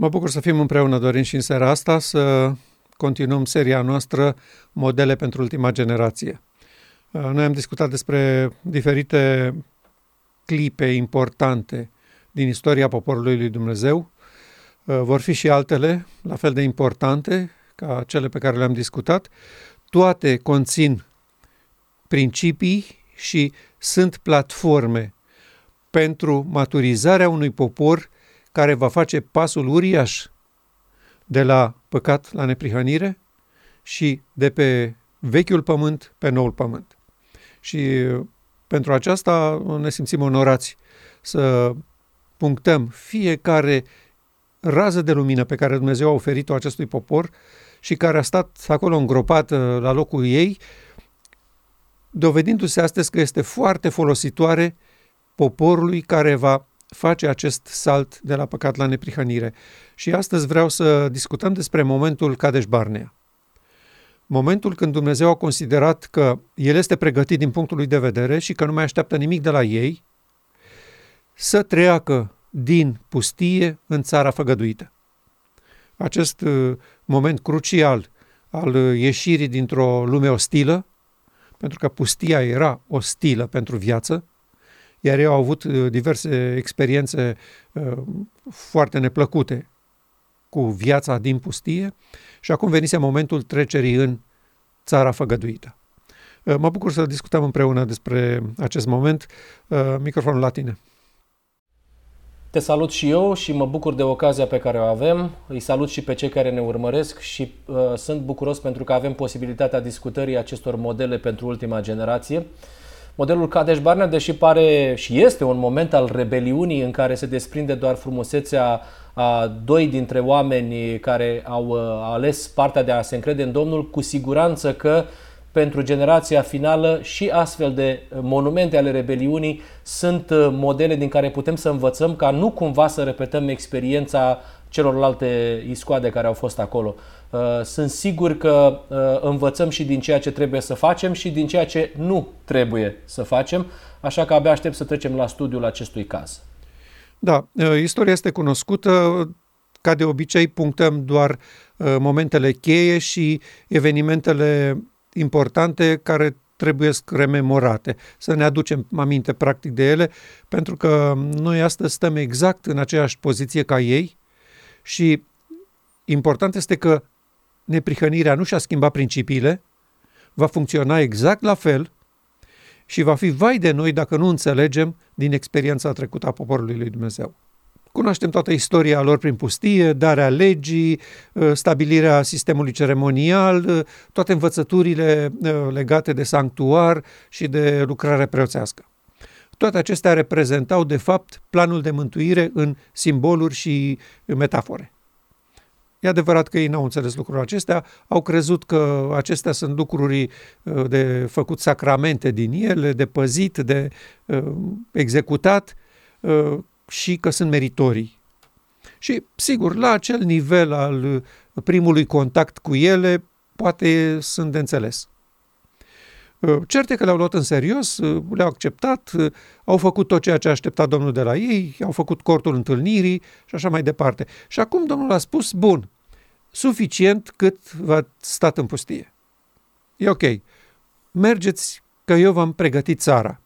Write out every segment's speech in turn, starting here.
Mă bucur să fim împreună, Dorin, și în seara asta să continuăm seria noastră Modele pentru ultima generație. Uh, noi am discutat despre diferite clipe importante din istoria poporului lui Dumnezeu. Uh, vor fi și altele, la fel de importante ca cele pe care le-am discutat. Toate conțin principii și sunt platforme pentru maturizarea unui popor care va face pasul uriaș de la păcat la neprihănire și de pe vechiul pământ pe noul pământ. Și pentru aceasta ne simțim onorați să punctăm fiecare rază de lumină pe care Dumnezeu a oferit-o acestui popor și care a stat acolo îngropată la locul ei, dovedindu-se astăzi că este foarte folositoare poporului care va face acest salt de la păcat la neprihănire. Și astăzi vreau să discutăm despre momentul Cadeș Barnea. Momentul când Dumnezeu a considerat că El este pregătit din punctul lui de vedere și că nu mai așteaptă nimic de la ei, să treacă din pustie în țara făgăduită. Acest uh, moment crucial al uh, ieșirii dintr-o lume ostilă, pentru că pustia era ostilă pentru viață, iar ei au avut uh, diverse experiențe uh, foarte neplăcute cu viața din pustie și acum venise momentul trecerii în țara făgăduită. Uh, mă bucur să discutăm împreună despre acest moment. Microfonul la tine. Te salut și eu și mă bucur de ocazia pe care o avem. Îi salut și pe cei care ne urmăresc și uh, sunt bucuros pentru că avem posibilitatea discutării acestor modele pentru ultima generație. Uh, Modelul Kadesh Barnea, deși pare și este un moment al rebeliunii în care se desprinde doar frumusețea a doi dintre oameni care au uh, ales partea de a se încrede în Domnul, cu siguranță că pentru generația finală și astfel de monumente ale rebeliunii sunt uh, modele din care putem să învățăm ca nu cumva să repetăm experiența celorlalte iscoade care au fost acolo. Uh, sunt sigur că uh, învățăm și din ceea ce trebuie să facem și din ceea ce nu trebuie să facem, așa că abia aștept să trecem la studiul acestui caz. Da, uh, istoria este cunoscută, ca de obicei punctăm doar momentele cheie și evenimentele importante care trebuie rememorate, să ne aducem aminte practic de ele, pentru că noi astăzi stăm exact în aceeași poziție ca ei și important este că neprihănirea nu și-a schimbat principiile, va funcționa exact la fel și va fi vai de noi dacă nu înțelegem din experiența trecută a poporului lui Dumnezeu. Cunoaștem toată istoria lor prin pustie, darea legii, ă, stabilirea sistemului ceremonial, ă, toate învățăturile ă, legate de sanctuar și de lucrare preoțească. Toate acestea reprezentau, de fapt, planul de mântuire în simboluri și metafore. E adevărat că ei n-au înțeles lucrurile acestea, au crezut că acestea sunt lucruri uh, de făcut sacramente din ele, de păzit, de uh, executat uh, și că sunt meritorii. Și, sigur, la acel nivel al primului contact cu ele, poate sunt de înțeles. Certe că le-au luat în serios, le-au acceptat, au făcut tot ceea ce aștepta Domnul de la ei, au făcut cortul întâlnirii și așa mai departe. Și acum Domnul a spus, bun, suficient cât v-ați stat în pustie. E ok. Mergeți că eu v-am pregătit țara.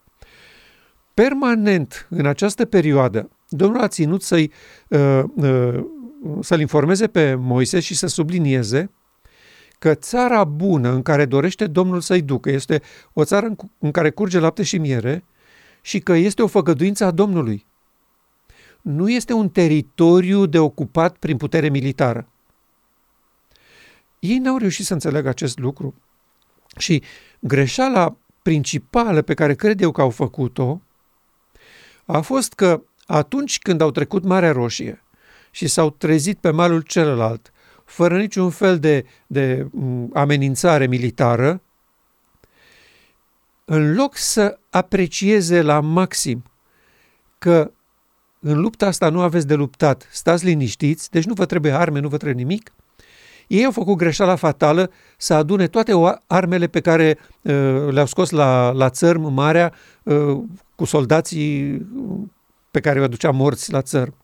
Permanent, în această perioadă, Domnul a ținut să-i, uh, uh, să-l informeze pe Moise și să sublinieze că țara bună în care dorește Domnul să-i ducă este o țară în, în care curge lapte și miere și că este o făgăduință a Domnului. Nu este un teritoriu de ocupat prin putere militară. Ei n-au reușit să înțeleagă acest lucru și greșeala principală pe care cred eu că au făcut-o a fost că atunci când au trecut Marea Roșie și s-au trezit pe malul celălalt, fără niciun fel de, de amenințare militară, în loc să aprecieze la maxim că în lupta asta nu aveți de luptat, stați liniștiți, deci nu vă trebuie arme, nu vă trebuie nimic, ei au făcut greșeala fatală să adune toate armele pe care uh, le-au scos la, la țărm marea uh, cu soldații pe care îi aducea morți la țărm.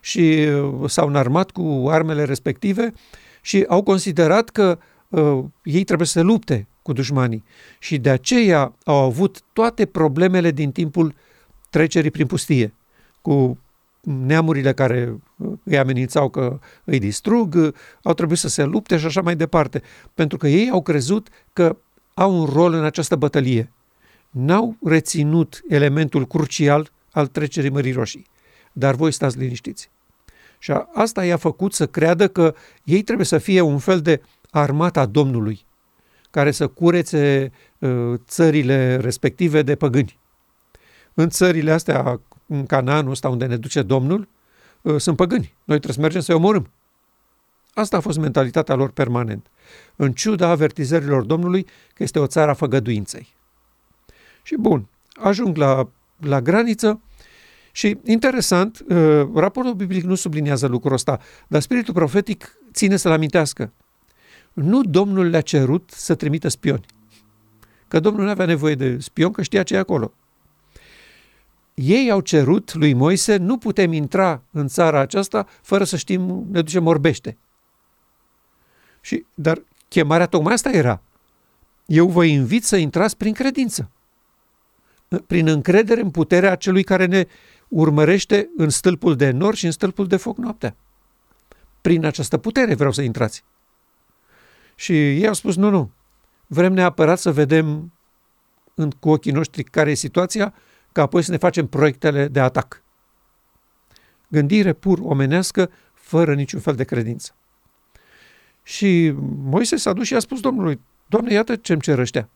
Și s-au înarmat cu armele respective și au considerat că uh, ei trebuie să lupte cu dușmanii și de aceea au avut toate problemele din timpul trecerii prin pustie, cu neamurile care îi amenințau că îi distrug, au trebuit să se lupte și așa mai departe, pentru că ei au crezut că au un rol în această bătălie. N-au reținut elementul crucial al trecerii Mării Roșii. Dar voi stați liniștiți. Și asta i-a făcut să creadă că ei trebuie să fie un fel de armata Domnului, care să curețe uh, țările respective de păgâni. În țările astea, în Canaanul ăsta unde ne duce Domnul, uh, sunt păgâni. Noi trebuie să mergem să-i omorâm. Asta a fost mentalitatea lor permanent, în ciuda avertizărilor Domnului că este o țară a făgăduinței. Și bun, ajung la, la graniță și interesant, uh, raportul biblic nu subliniază lucrul ăsta, dar spiritul profetic ține să-l amintească. Nu Domnul le-a cerut să trimită spioni. Că Domnul nu avea nevoie de spion, că știa ce e acolo. Ei au cerut lui Moise, nu putem intra în țara aceasta fără să știm, ne ducem orbește. Și, dar chemarea tocmai asta era. Eu vă invit să intrați prin credință. Prin încredere în puterea celui care ne urmărește în stâlpul de nor și în stâlpul de foc noaptea. Prin această putere vreau să intrați. Și ei au spus, nu, nu, vrem neapărat să vedem în, cu ochii noștri care e situația, ca apoi să ne facem proiectele de atac. Gândire pur omenească, fără niciun fel de credință. Și Moise s-a dus și a spus Domnului, Doamne, iată ce-mi cer ăștia.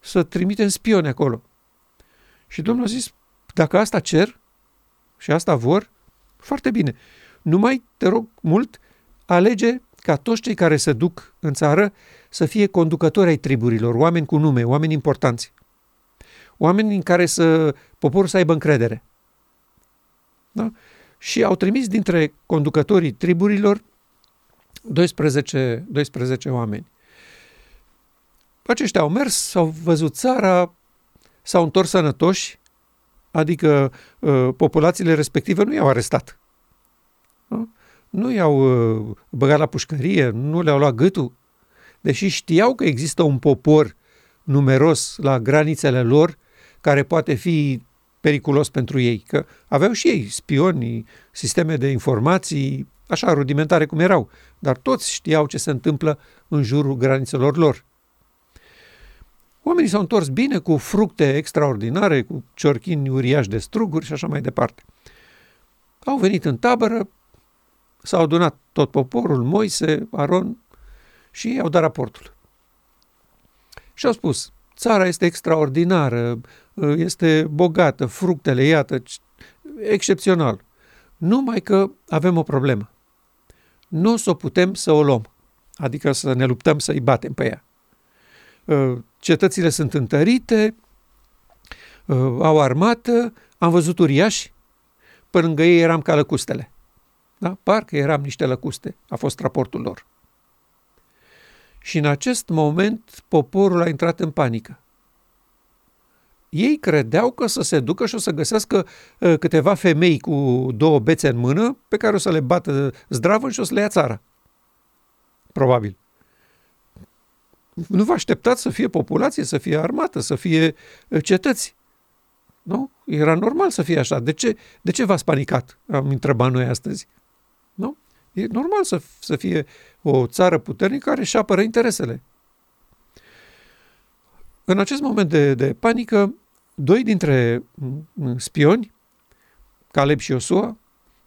Să trimitem spioni acolo. Și Domnul a zis, dacă asta cer și asta vor, foarte bine. Numai, te rog mult, alege ca toți cei care se duc în țară să fie conducători ai triburilor, oameni cu nume, oameni importanți. Oameni în care să poporul să aibă încredere. Da? Și au trimis dintre conducătorii triburilor 12, 12 oameni. Aceștia au mers, au văzut țara, s-au întors sănătoși, adică uh, populațiile respective nu i-au arestat. Da? Nu i-au uh, băgat la pușcărie, nu le-au luat gâtul, deși știau că există un popor numeros la granițele lor care poate fi periculos pentru ei, că aveau și ei spioni, sisteme de informații, așa rudimentare cum erau, dar toți știau ce se întâmplă în jurul granițelor lor. Oamenii s-au întors bine cu fructe extraordinare, cu ciorchini uriași de struguri și așa mai departe. Au venit în tabără, s-au adunat tot poporul, Moise, Aron și ei au dat raportul. Și au spus, țara este extraordinară, este bogată, fructele, iată, excepțional. Numai că avem o problemă. Nu o să o putem să o luăm, adică să ne luptăm să-i batem pe ea. Uh, cetățile sunt întărite, uh, au armată, am văzut uriași, pe lângă ei eram ca lăcustele. Da? Parcă eram niște lăcuste, a fost raportul lor. Și în acest moment poporul a intrat în panică. Ei credeau că să se ducă și o să găsească uh, câteva femei cu două bețe în mână pe care o să le bată zdravă și o să le ia țara. Probabil nu vă așteptați să fie populație, să fie armată, să fie uh, cetăți. Nu? Era normal să fie așa. De ce, de ce v-ați panicat? Am întrebat noi astăzi. Nu? E normal să, să fie o țară puternică care își apără interesele. În acest moment de, de panică, doi dintre mm, spioni, Caleb și Iosua,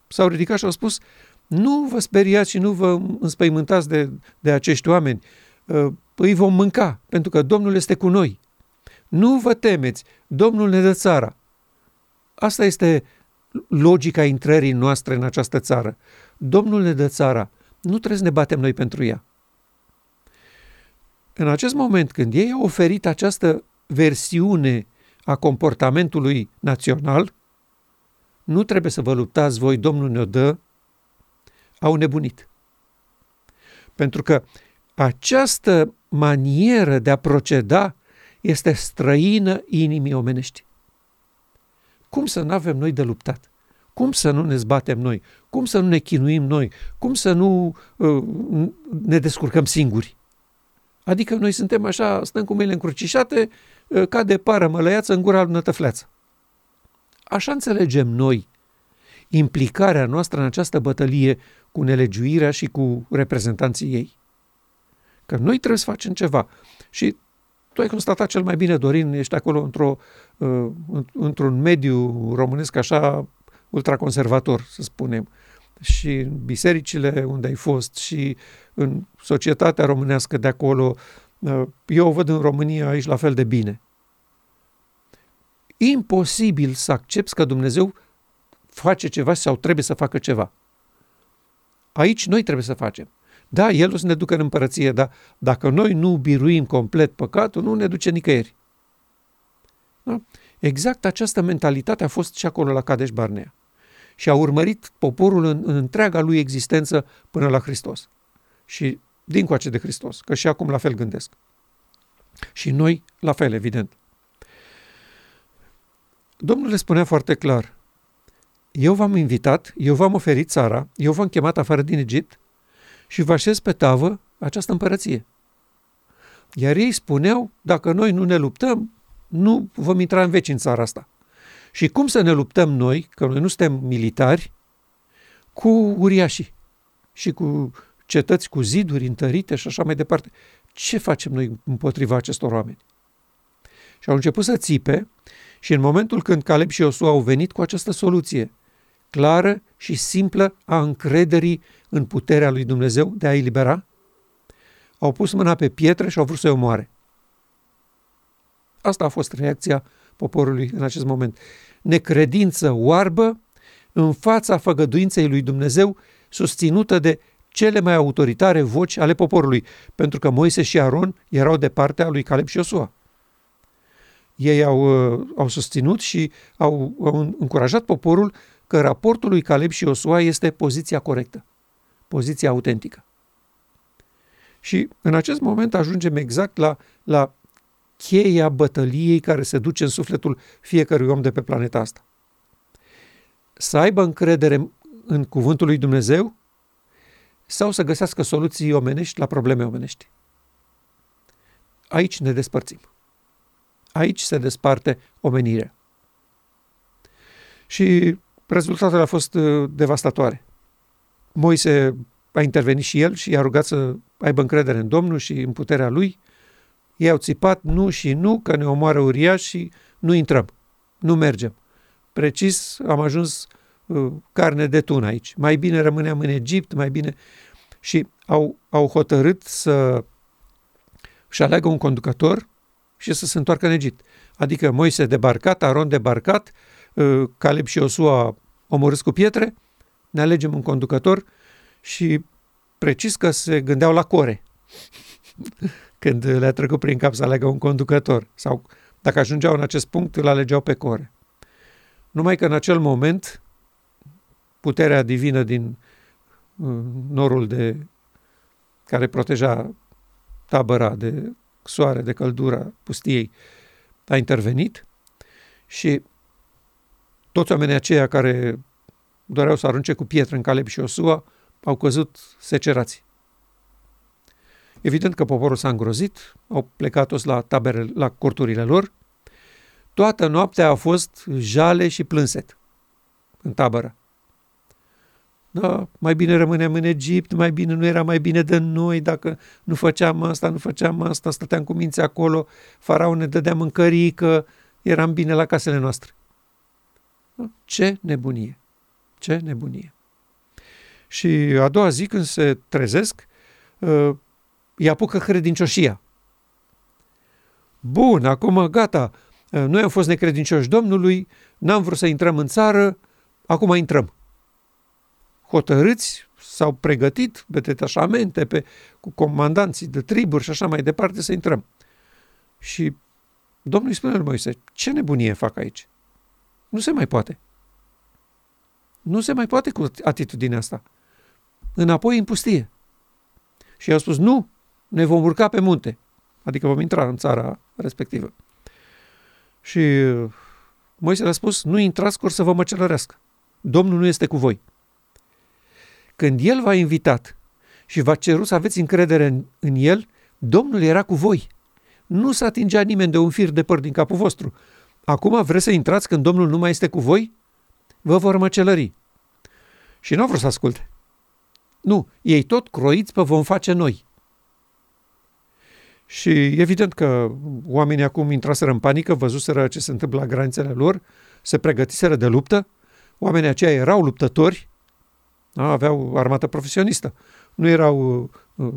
s-au ridicat și au spus nu vă speriați și nu vă înspăimântați de, de acești oameni. Uh, îi vom mânca, pentru că Domnul este cu noi. Nu vă temeți, Domnul ne dă țara. Asta este logica intrării noastre în această țară. Domnul ne dă țara, nu trebuie să ne batem noi pentru ea. În acest moment, când ei au oferit această versiune a comportamentului național, nu trebuie să vă luptați voi, Domnul ne-o dă, au nebunit. Pentru că această manieră de a proceda este străină inimii omenești. Cum să nu avem noi de luptat? Cum să nu ne zbatem noi? Cum să nu ne chinuim noi? Cum să nu uh, ne descurcăm singuri? Adică noi suntem așa, stăm cu mâinile încrucișate, uh, ca de pară mălăiață în gura lui nătăfleață. Așa înțelegem noi implicarea noastră în această bătălie cu nelegiuirea și cu reprezentanții ei. Că noi trebuie să facem ceva. Și tu ai constatat cel mai bine, Dorin, ești acolo într-o, uh, într-un mediu românesc așa ultraconservator, să spunem, și în bisericile unde ai fost și în societatea românească de acolo, uh, eu o văd în România aici la fel de bine. Imposibil să accepti că Dumnezeu face ceva sau trebuie să facă ceva. Aici noi trebuie să facem. Da, El o să ne ducă în împărăție, dar dacă noi nu biruim complet păcatul, nu ne duce nicăieri. Da? Exact această mentalitate a fost și acolo la Cadeș Barnea. Și a urmărit poporul în, în întreaga lui existență până la Hristos. Și dincoace de Hristos, că și acum la fel gândesc. Și noi la fel, evident. Domnul le spunea foarte clar, eu v-am invitat, eu v-am oferit țara, eu v-am chemat afară din Egipt și vă așez pe tavă această împărăție. Iar ei spuneau, dacă noi nu ne luptăm, nu vom intra în veci în țara asta. Și cum să ne luptăm noi, că noi nu suntem militari, cu uriașii și cu cetăți cu ziduri întărite și așa mai departe. Ce facem noi împotriva acestor oameni? Și au început să țipe și în momentul când Caleb și Iosua au venit cu această soluție clară și simplă a încrederii în puterea lui Dumnezeu de a elibera, au pus mâna pe pietre și au vrut să-i omoare. Asta a fost reacția poporului în acest moment. Necredință oarbă în fața făgăduinței lui Dumnezeu susținută de cele mai autoritare voci ale poporului, pentru că Moise și Aron erau de partea lui Caleb și Iosua. Ei au, uh, au susținut și au, au încurajat poporul că raportul lui Caleb și Iosua este poziția corectă, poziția autentică. Și în acest moment ajungem exact la, la cheia bătăliei care se duce în sufletul fiecărui om de pe planeta asta. Să aibă încredere în cuvântul lui Dumnezeu sau să găsească soluții omenești la probleme omenești. Aici ne despărțim. Aici se desparte omenirea. Și rezultatele au fost uh, devastatoare. Moise a intervenit și el și i-a rugat să aibă încredere în Domnul și în puterea lui. Ei au țipat nu și nu, că ne omoară uriaș și nu intrăm, nu mergem. Precis am ajuns uh, carne de tun aici. Mai bine rămâneam în Egipt, mai bine... Și au, au hotărât să și aleagă un conducător și să se întoarcă în Egipt. Adică Moise debarcat, Aron debarcat, uh, Caleb și Iosua omorâți cu pietre, ne alegem un conducător și precis că se gândeau la core când le-a trecut prin cap să aleagă un conducător sau dacă ajungeau în acest punct, îl alegeau pe core. Numai că în acel moment puterea divină din uh, norul de care proteja tabăra de soare, de căldura pustiei, a intervenit și toți oamenii aceia care doreau să arunce cu pietre în Caleb și Osua au căzut secerați. Evident că poporul s-a îngrozit, au plecat toți la tabere, la corturile lor. Toată noaptea a fost jale și plânset în tabără. Da, mai bine rămâneam în Egipt, mai bine nu era mai bine de noi dacă nu făceam asta, nu făceam asta, stăteam cu minți acolo, faraon ne dădea mâncărică, eram bine la casele noastre. Ce nebunie! Ce nebunie! Și a doua zi când se trezesc, uh, îi apucă credincioșia. Bun, acum gata, uh, noi am fost necredincioși Domnului, n-am vrut să intrăm în țară, acum intrăm. Hotărâți s-au pregătit pe detașamente, pe, cu comandanții de triburi și așa mai departe să intrăm. Și Domnul îi spune lui Moise, ce nebunie fac aici? Nu se mai poate. Nu se mai poate cu atitudinea asta. Înapoi în pustie. Și i-au spus, nu, ne vom urca pe munte. Adică vom intra în țara respectivă. Și Moise le-a spus, nu intrați, că să vă măcelărească. Domnul nu este cu voi. Când El v-a invitat și v-a cerut să aveți încredere în, în El, Domnul era cu voi. Nu s-a atingea nimeni de un fir de păr din capul vostru. Acum vreți să intrați când Domnul nu mai este cu voi? Vă vor măcelări. Și nu au vrut să asculte. Nu, ei tot croiți pe vom face noi. Și evident că oamenii acum intraseră în panică, văzuseră ce se întâmplă la granițele lor, se pregătiseră de luptă, oamenii aceia erau luptători, da, aveau armată profesionistă, nu erau uh,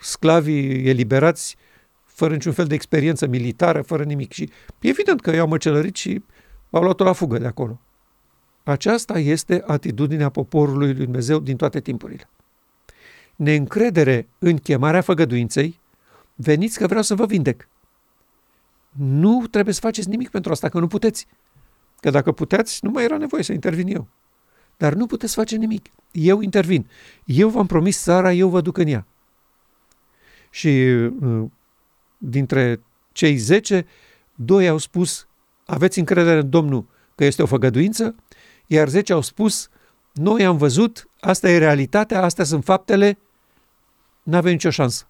sclavii eliberați fără niciun fel de experiență militară, fără nimic. Și evident că i-au măcelărit și au luat-o la fugă de acolo. Aceasta este atitudinea poporului lui Dumnezeu din toate timpurile. Neîncredere în chemarea făgăduinței, veniți că vreau să vă vindec. Nu trebuie să faceți nimic pentru asta, că nu puteți. Că dacă puteți, nu mai era nevoie să intervin eu. Dar nu puteți face nimic. Eu intervin. Eu v-am promis țara, eu vă duc în ea. Și uh, dintre cei zece, doi au spus, aveți încredere în Domnul că este o făgăduință, iar zece au spus, noi am văzut, asta e realitatea, astea sunt faptele, n-avem nicio șansă.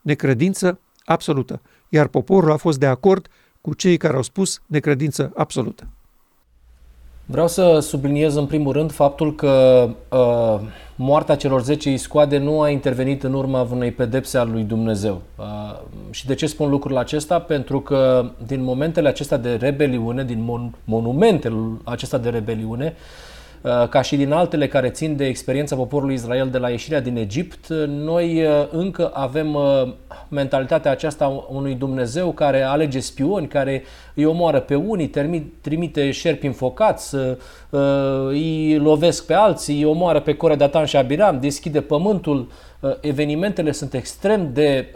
Necredință absolută. Iar poporul a fost de acord cu cei care au spus necredință absolută. Vreau să subliniez în primul rând faptul că uh, moartea celor 10 iscoade nu a intervenit în urma unei pedepse al lui Dumnezeu. Uh, și de ce spun lucrul acesta? Pentru că din momentele acestea de rebeliune, din mon- monumentele acesta de rebeliune, uh, Uh, ca și din altele care țin de experiența poporului Israel de la ieșirea din Egipt, noi uh, încă avem uh, mentalitatea aceasta unui Dumnezeu care alege spioni, care îi omoară pe unii, trimite șerpi înfocați, îi lovesc pe alții, îi omoară pe Core Datan și Abiram, deschide pământul. Evenimentele sunt extrem de,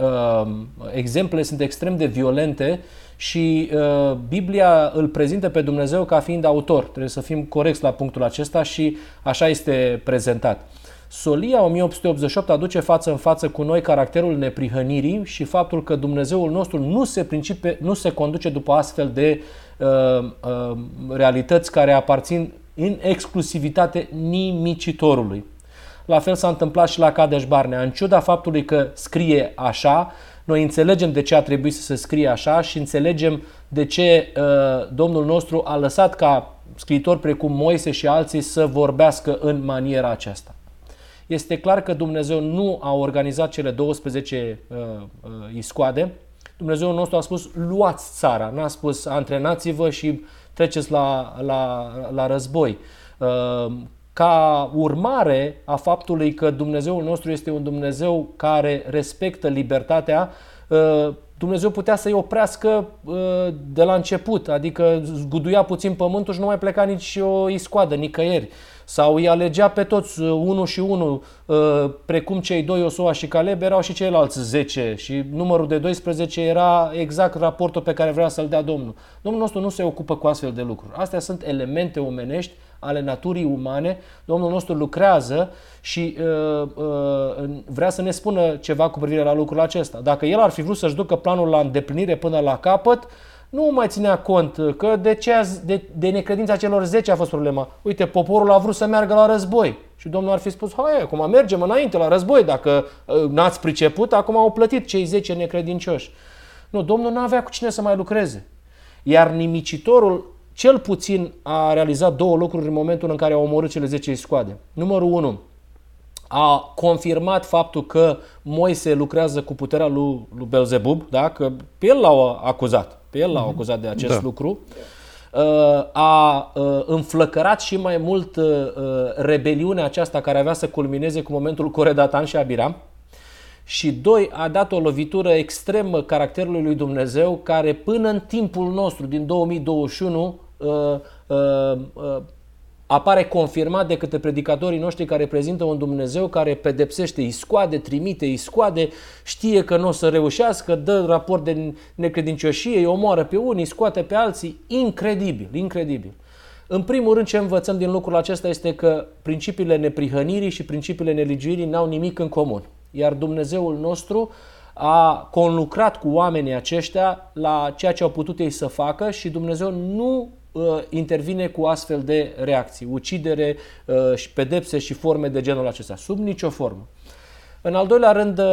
exemplele sunt extrem de violente și uh, Biblia îl prezintă pe Dumnezeu ca fiind autor. Trebuie să fim corecți la punctul acesta și așa este prezentat. Solia 1888 aduce față în față cu noi caracterul neprihănirii și faptul că Dumnezeul nostru nu se, principe, nu se conduce după astfel de uh, uh, realități care aparțin în exclusivitate nimicitorului. La fel s-a întâmplat și la Cadeș Barnea. În ciuda faptului că scrie așa, noi înțelegem de ce a trebuit să se scrie așa și înțelegem de ce uh, Domnul nostru a lăsat ca scriitori precum Moise și alții să vorbească în maniera aceasta. Este clar că Dumnezeu nu a organizat cele 12 uh, uh, iscoade. Dumnezeu nostru a spus luați țara, n-a spus antrenați-vă și treceți la, la, la război. Uh, ca urmare a faptului că Dumnezeul nostru este un Dumnezeu care respectă libertatea, uh, Dumnezeu putea să-i oprească uh, de la început, adică zguduia puțin pământul și nu mai pleca nici o iscoadă, nicăieri. Sau îi alegea pe toți uh, unul și unul, precum cei doi, Osoa și Caleb, erau și ceilalți 10 și numărul de 12 era exact raportul pe care vrea să-l dea Domnul. Domnul nostru nu se ocupă cu astfel de lucruri. Astea sunt elemente omenești ale naturii umane, Domnul nostru lucrează și uh, uh, vrea să ne spună ceva cu privire la lucrul acesta. Dacă El ar fi vrut să-și ducă planul la îndeplinire până la capăt, nu mai ținea cont că de, ce, de, de necredința celor 10 a fost problema. Uite, poporul a vrut să meargă la război. Și Domnul ar fi spus, hai, acum mergem înainte la război, dacă uh, n-ați priceput, acum au plătit cei 10 necredincioși. Nu, Domnul nu avea cu cine să mai lucreze. Iar nimicitorul cel puțin a realizat două lucruri în momentul în care a omorât cele 10 scoade. Numărul 1. A confirmat faptul că Moise lucrează cu puterea lui, lui Belzebub, da? că pe el l-au acuzat. Pe el l-au mhm. acuzat de acest da. lucru. Uh, a uh, înflăcărat și mai mult uh, rebeliunea aceasta care avea să culmineze cu momentul Coredatan și Abiram și doi, a dat o lovitură extremă caracterului lui Dumnezeu care până în timpul nostru din 2021 uh, uh, uh, apare confirmat de către predicatorii noștri care prezintă un Dumnezeu care pedepsește, îi scoade, trimite, îi scoade, știe că nu o să reușească, dă raport de necredincioșie, îi omoară pe unii, scoate pe alții. Incredibil, incredibil. În primul rând, ce învățăm din lucrul acesta este că principiile neprihănirii și principiile nelegiuirii n-au nimic în comun. Iar Dumnezeul nostru a conlucrat cu oamenii aceștia la ceea ce au putut ei să facă și Dumnezeu nu uh, intervine cu astfel de reacții, ucidere uh, și pedepse și forme de genul acesta, sub nicio formă. În al doilea rând, uh,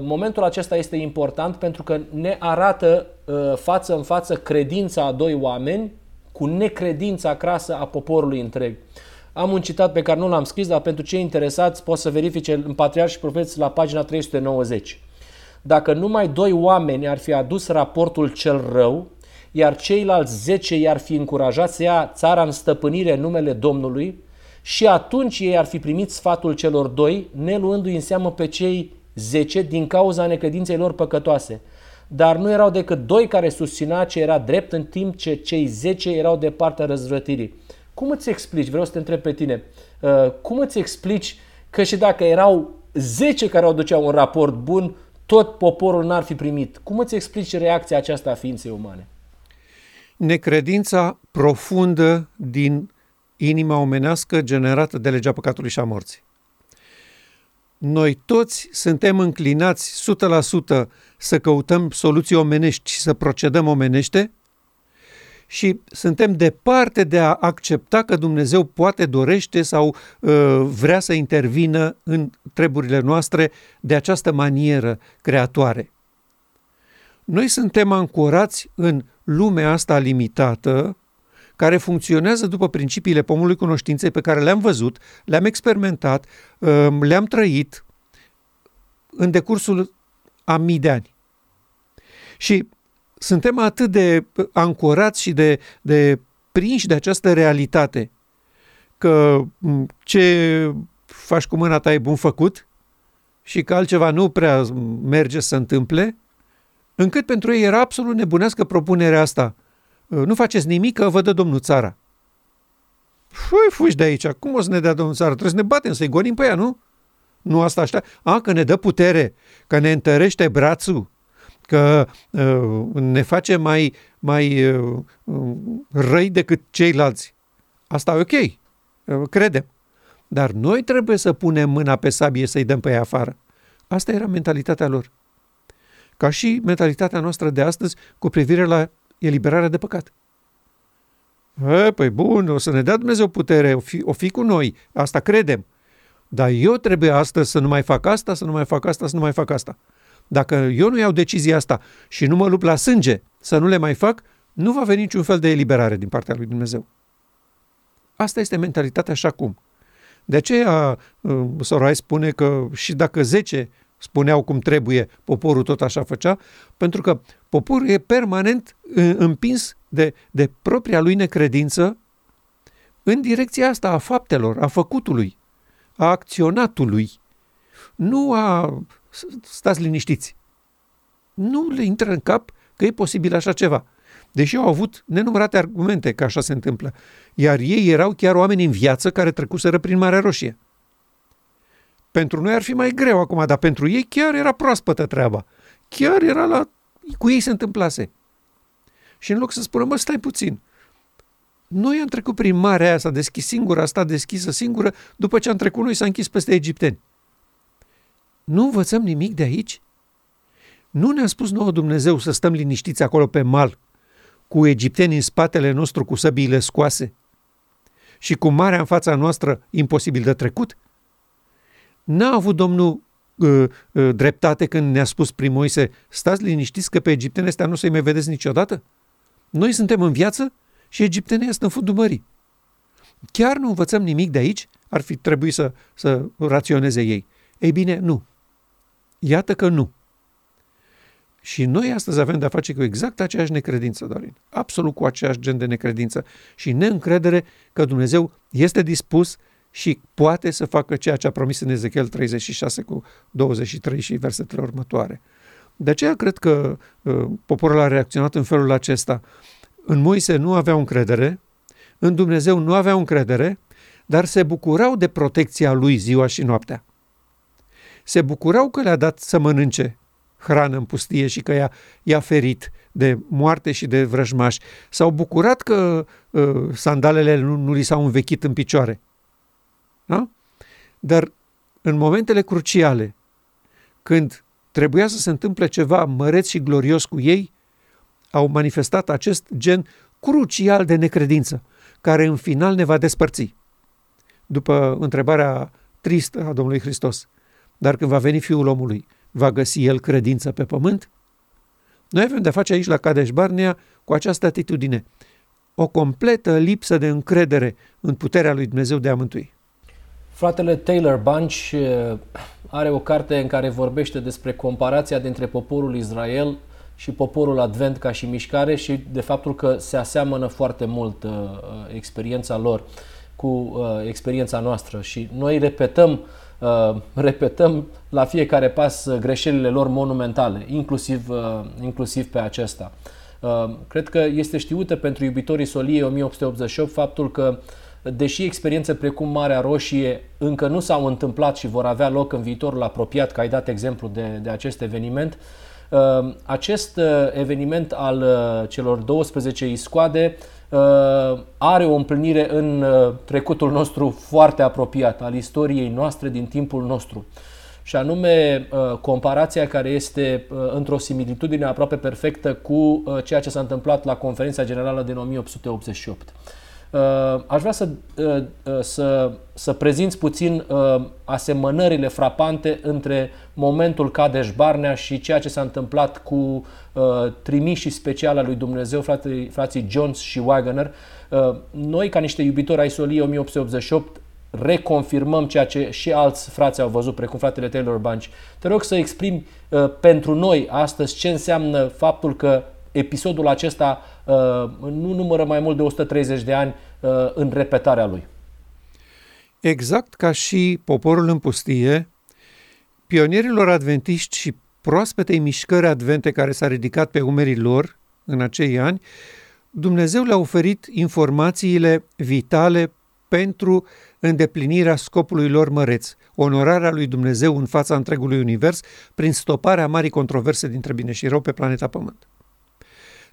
momentul acesta este important pentru că ne arată față în față credința a doi oameni cu necredința crasă a poporului întreg. Am un citat pe care nu l-am scris, dar pentru cei interesați pot să verifice în Patriarh și Profeți la pagina 390. Dacă numai doi oameni ar fi adus raportul cel rău, iar ceilalți zece i-ar fi încurajat să ia țara în stăpânire în numele Domnului, și atunci ei ar fi primit sfatul celor doi, ne luându-i în seamă pe cei zece din cauza necredinței lor păcătoase. Dar nu erau decât doi care susținea ce era drept, în timp ce cei zece erau de partea răzvrătirii. Cum îți explici, vreau să te întreb pe tine, uh, cum îți explici că și dacă erau 10 care au duceau un raport bun, tot poporul n-ar fi primit? Cum îți explici reacția aceasta a ființei umane? Necredința profundă din inima omenească generată de legea păcatului și a morții. Noi toți suntem înclinați 100% să căutăm soluții omenești și să procedăm omenește, și suntem departe de a accepta că Dumnezeu poate dorește sau uh, vrea să intervină în treburile noastre de această manieră creatoare. Noi suntem ancorați în lumea asta limitată, care funcționează după principiile pomului cunoștinței pe care le-am văzut, le-am experimentat, uh, le-am trăit în decursul a mii de ani. Și suntem atât de ancorați și de, de prinși de această realitate că ce faci cu mâna ta e bun făcut și că altceva nu prea merge să se întâmple, încât pentru ei era absolut nebunească propunerea asta. Nu faceți nimic, că vă dă Domnul țara. Fui, fugi de aici. Cum o să ne dea Domnul țara? Trebuie să ne batem, să-i gonim pe ea, nu? Nu asta așa. A, că ne dă putere, că ne întărește brațul, că uh, ne face mai, mai uh, răi decât ceilalți. Asta e ok, uh, credem. Dar noi trebuie să punem mâna pe sabie să-i dăm pe ea afară. Asta era mentalitatea lor. Ca și mentalitatea noastră de astăzi cu privire la eliberarea de păcat. E, păi bun, o să ne dea Dumnezeu putere, o fi, o fi cu noi, asta credem. Dar eu trebuie astăzi să nu mai fac asta, să nu mai fac asta, să nu mai fac asta. Dacă eu nu iau decizia asta și nu mă lupt la sânge să nu le mai fac, nu va veni niciun fel de eliberare din partea lui Dumnezeu. Asta este mentalitatea așa cum. De aceea uh, Sorai spune că și dacă 10 spuneau cum trebuie, poporul tot așa făcea, pentru că poporul e permanent uh, împins de, de propria lui necredință în direcția asta a faptelor, a făcutului, a acționatului, nu a stați liniștiți. Nu le intră în cap că e posibil așa ceva. Deși au avut nenumărate argumente că așa se întâmplă. Iar ei erau chiar oameni în viață care trecuseră prin Marea Roșie. Pentru noi ar fi mai greu acum, dar pentru ei chiar era proaspătă treaba. Chiar era la... cu ei se întâmplase. Și în loc să spună, mă, stai puțin, noi am trecut prin marea aia, s-a deschis singură, a stat deschisă singură, după ce am trecut noi s-a închis peste egipteni. Nu învățăm nimic de aici? Nu ne-a spus nouă Dumnezeu să stăm liniștiți acolo pe mal, cu egiptenii în spatele nostru cu săbiile scoase și cu marea în fața noastră imposibil de trecut? N-a avut Domnul uh, uh, dreptate când ne-a spus prin Moise, stați liniștiți că pe egiptenii ăstea nu o să-i mai vedeți niciodată? Noi suntem în viață și egiptenii sunt în fundul mării. Chiar nu învățăm nimic de aici? Ar fi trebuit să, să raționeze ei. Ei bine, nu. Iată că nu. Și noi astăzi avem de-a face cu exact aceeași necredință, Dorin. Absolut cu aceeași gen de necredință și neîncredere că Dumnezeu este dispus și poate să facă ceea ce a promis în Ezechiel 36 cu 23 și versetele următoare. De aceea cred că uh, poporul a reacționat în felul acesta. În Moise nu aveau încredere, în Dumnezeu nu aveau încredere, dar se bucurau de protecția lui ziua și noaptea se bucurau că le-a dat să mănânce hrană în pustie și că i-a, i-a ferit de moarte și de vrăjmași. S-au bucurat că uh, sandalele nu, nu li s-au învechit în picioare. Da? Dar în momentele cruciale, când trebuia să se întâmple ceva măreț și glorios cu ei, au manifestat acest gen crucial de necredință, care în final ne va despărți. După întrebarea tristă a Domnului Hristos, dar când va veni Fiul omului, va găsi el credință pe pământ? Noi avem de face aici la Cadeș Barnea cu această atitudine, o completă lipsă de încredere în puterea lui Dumnezeu de a mântui. Fratele Taylor Bunch eh, are o carte în care vorbește despre comparația dintre poporul Israel și poporul Advent ca și mișcare și de faptul că se aseamănă foarte mult uh, experiența lor cu uh, experiența noastră și noi repetăm uh, repetăm la fiecare pas greșelile lor monumentale, inclusiv, uh, inclusiv pe acesta. Uh, cred că este știută pentru iubitorii Soliei 1888 faptul că deși experiențe precum Marea Roșie încă nu s-au întâmplat și vor avea loc în viitorul apropiat, că ai dat exemplu de, de acest eveniment, uh, acest uh, eveniment al celor 12 iscoade are o împlinire în trecutul nostru foarte apropiat, al istoriei noastre din timpul nostru și anume uh, comparația care este uh, într-o similitudine aproape perfectă cu uh, ceea ce s-a întâmplat la conferința generală din 1888. Aș vrea să, să, să prezinți puțin asemănările frapante între momentul Cadeș Barnea și ceea ce s-a întâmplat cu trimișii speciale al lui Dumnezeu, frații, frații Jones și Wagner. Noi, ca niște iubitori ai Solii 1888, reconfirmăm ceea ce și alți frați au văzut, precum fratele Taylor Bunch. Te rog să exprimi uh, pentru noi astăzi ce înseamnă faptul că episodul acesta uh, nu numără mai mult de 130 de ani uh, în repetarea lui. Exact ca și poporul în pustie, pionierilor adventiști și proaspetei mișcări advente care s-a ridicat pe umerii lor în acei ani, Dumnezeu le-a oferit informațiile vitale pentru îndeplinirea scopului lor măreț, onorarea lui Dumnezeu în fața întregului univers, prin stoparea marii controverse dintre bine și rău pe planeta Pământ.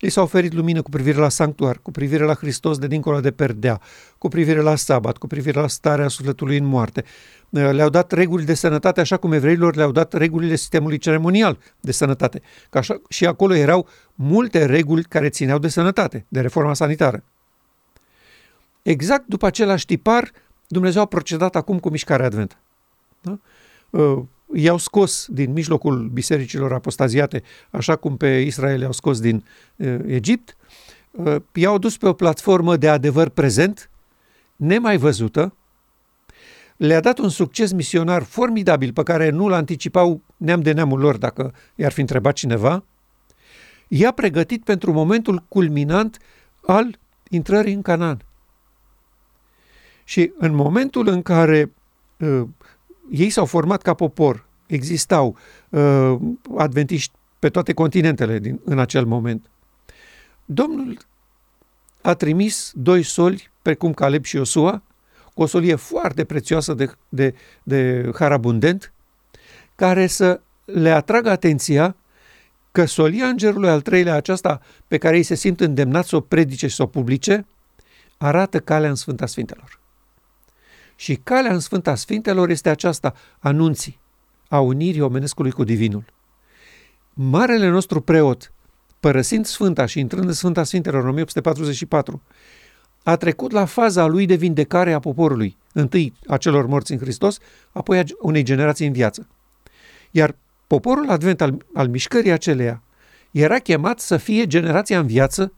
Li s-a oferit lumină cu privire la sanctuar, cu privire la Hristos de dincolo de perdea, cu privire la sabat, cu privire la starea sufletului în moarte. Le-au dat reguli de sănătate, așa cum evreilor le-au dat regulile sistemului ceremonial de sănătate. Că așa, și acolo erau multe reguli care țineau de sănătate, de reforma sanitară. Exact după același tipar, Dumnezeu a procedat acum cu mișcarea adventă. Da? Uh, i-au scos din mijlocul bisericilor apostaziate, așa cum pe Israel i-au scos din uh, Egipt, uh, i-au dus pe o platformă de adevăr prezent, nemai văzută, le-a dat un succes misionar formidabil pe care nu-l anticipau neam de neamul lor dacă i-ar fi întrebat cineva, i-a pregătit pentru momentul culminant al intrării în Canaan. Și în momentul în care uh, ei s-au format ca popor, existau uh, adventiști pe toate continentele din, în acel moment, Domnul a trimis doi soli, precum Caleb și Iosua, cu o solie foarte prețioasă de, de, de har abundent, care să le atragă atenția că solia îngerului al treilea aceasta pe care ei se simt îndemnați să o predice și să o publice, arată calea în Sfânta Sfintelor. Și calea în Sfânta Sfintelor este aceasta, anunții, a unirii omenescului cu Divinul. Marele nostru preot, părăsind Sfânta și intrând în Sfânta Sfintelor în 1844, a trecut la faza lui de vindecare a poporului, întâi a celor morți în Hristos, apoi a unei generații în viață. Iar poporul advent al, al mișcării aceleia era chemat să fie generația în viață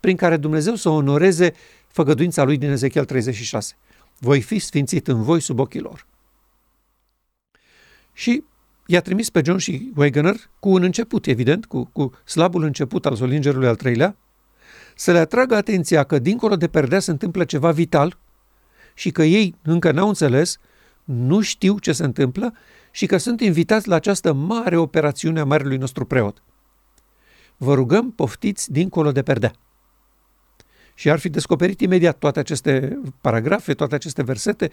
prin care Dumnezeu să onoreze făgăduința lui din Ezechiel 36 voi fi sfințit în voi sub ochii lor. Și i-a trimis pe John și Wegener cu un început, evident, cu, cu slabul început al solingerului al treilea, să le atragă atenția că dincolo de perdea se întâmplă ceva vital și că ei încă n-au înțeles, nu știu ce se întâmplă și că sunt invitați la această mare operațiune a marelui nostru preot. Vă rugăm, poftiți dincolo de perdea și ar fi descoperit imediat toate aceste paragrafe, toate aceste versete.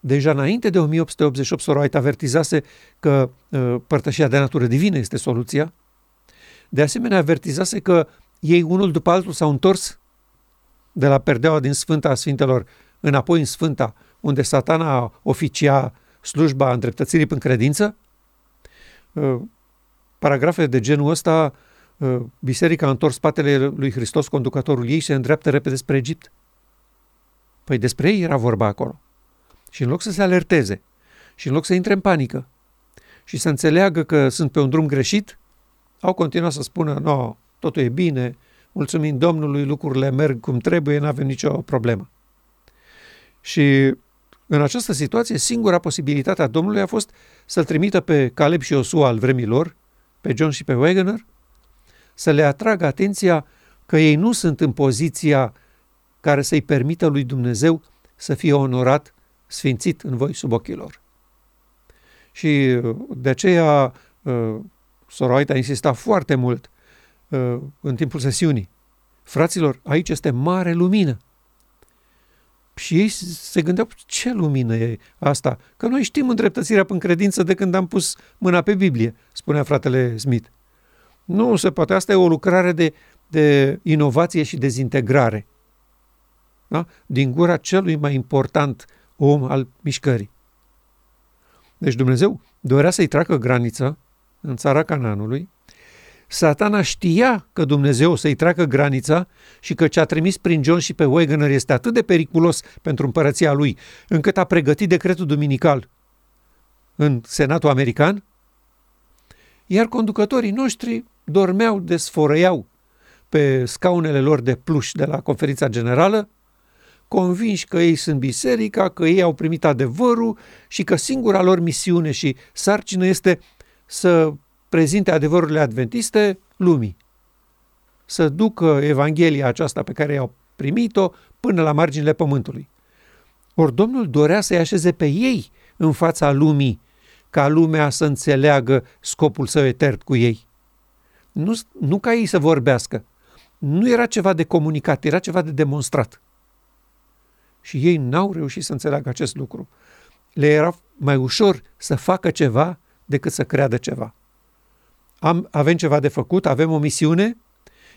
Deja înainte de 1888, Sora White avertizase că uh, părtășia de natură divină este soluția. De asemenea, avertizase că ei unul după altul s-au întors de la perdeaua din Sfânta a Sfintelor înapoi în Sfânta, unde satana oficia slujba îndreptățirii în credință. Uh, paragrafe de genul ăsta uh, biserica a întors spatele lui Hristos, conducătorul ei, și se îndreaptă repede spre Egipt. Păi despre ei era vorba acolo. Și în loc să se alerteze, și în loc să intre în panică, și să înțeleagă că sunt pe un drum greșit, au continuat să spună, no, totul e bine, mulțumim Domnului, lucrurile merg cum trebuie, nu avem nicio problemă. Și în această situație, singura posibilitate a Domnului a fost să-l trimită pe Caleb și Osua al vremilor, pe John și pe Wagoner, să le atragă atenția că ei nu sunt în poziția care să-i permită lui Dumnezeu să fie onorat, sfințit în voi sub ochii lor. Și de aceea uh, Soroaita insista foarte mult uh, în timpul sesiunii. Fraților, aici este mare lumină. Și ei se gândeau, ce lumină e asta? Că noi știm îndreptățirea prin credință de când am pus mâna pe Biblie, spunea fratele Smith. Nu se poate, asta e o lucrare de, de inovație și dezintegrare. Da? Din gura celui mai important om al mișcării. Deci Dumnezeu dorea să-i treacă granița în țara Cananului, Satana știa că Dumnezeu o să-i treacă granița și că ce a trimis prin John și pe Wegener este atât de periculos pentru împărăția lui, încât a pregătit decretul duminical în Senatul American, iar conducătorii noștri dormeau, desforăiau pe scaunele lor de pluș de la conferința generală, convinși că ei sunt biserica, că ei au primit adevărul și că singura lor misiune și sarcină este să prezinte adevărurile adventiste lumii. Să ducă Evanghelia aceasta pe care i-au primit-o până la marginile pământului. Ori Domnul dorea să-i așeze pe ei în fața lumii, ca lumea să înțeleagă scopul său etern cu ei. Nu, nu ca ei să vorbească. Nu era ceva de comunicat, era ceva de demonstrat. Și ei n-au reușit să înțeleagă acest lucru. Le era mai ușor să facă ceva decât să creadă ceva am, avem ceva de făcut, avem o misiune,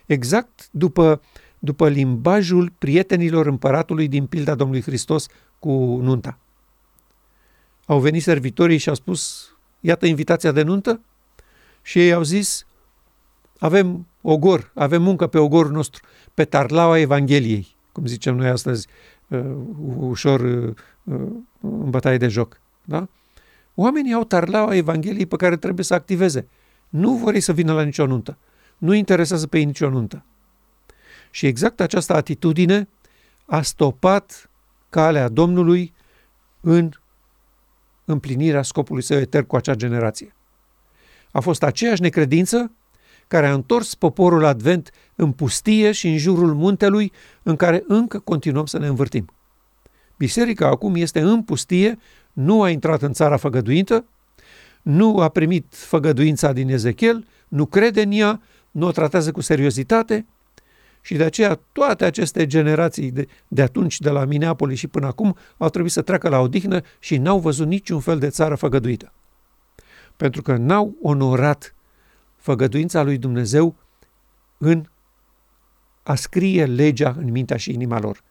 exact după, după limbajul prietenilor împăratului din pilda Domnului Hristos cu nunta. Au venit servitorii și au spus, iată invitația de nuntă și ei au zis, avem ogor, avem muncă pe ogorul nostru, pe tarlaua Evangheliei, cum zicem noi astăzi, uh, ușor uh, uh, în bătaie de joc. Da? Oamenii au tarlaua Evangheliei pe care trebuie să activeze nu vor să vină la nicio nuntă. Nu interesează pe ei nicio nuntă. Și exact această atitudine a stopat calea Domnului în împlinirea scopului său etern cu acea generație. A fost aceeași necredință care a întors poporul advent în pustie și în jurul muntelui în care încă continuăm să ne învârtim. Biserica acum este în pustie, nu a intrat în țara făgăduită, nu a primit făgăduința din Ezechiel, nu crede în ea, nu o tratează cu seriozitate și de aceea toate aceste generații de, de atunci, de la Minneapolis și până acum, au trebuit să treacă la odihnă și n-au văzut niciun fel de țară făgăduită. Pentru că n-au onorat făgăduința lui Dumnezeu în a scrie legea în mintea și inima lor.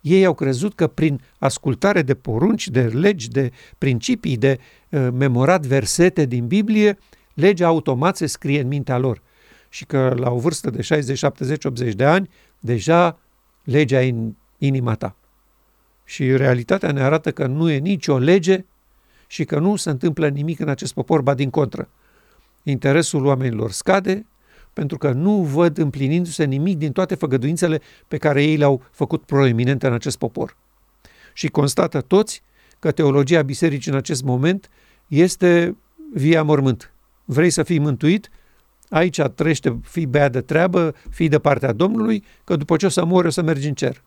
Ei au crezut că prin ascultare de porunci, de legi, de principii, de uh, memorat versete din Biblie, legea automat se scrie în mintea lor. Și că la o vârstă de 60, 70, 80 de ani, deja legea e în inima ta. Și realitatea ne arată că nu e nicio lege și că nu se întâmplă nimic în acest popor, ba din contră. Interesul oamenilor scade, pentru că nu văd împlinindu-se nimic din toate făgăduințele pe care ei le-au făcut proeminente în acest popor. Și constată toți că teologia bisericii în acest moment este via mormânt. Vrei să fii mântuit? Aici trăiește, fii bea de treabă, fii de partea Domnului, că după ce o să mori o să mergi în cer.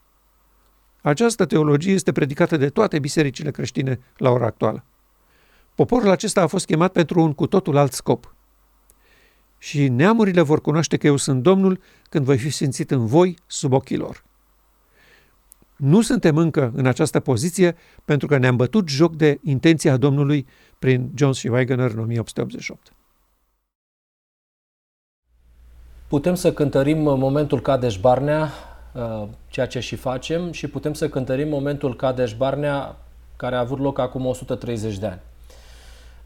Această teologie este predicată de toate bisericile creștine la ora actuală. Poporul acesta a fost chemat pentru un cu totul alt scop și neamurile vor cunoaște că eu sunt Domnul când voi fi simțit în voi sub ochii lor. Nu suntem încă în această poziție pentru că ne-am bătut joc de intenția Domnului prin John și Wagner în 1888. Putem să cântărim momentul Cadeș Barnea, uh, ceea ce și facem, și putem să cântărim momentul Cadeș Barnea, care a avut loc acum 130 de ani.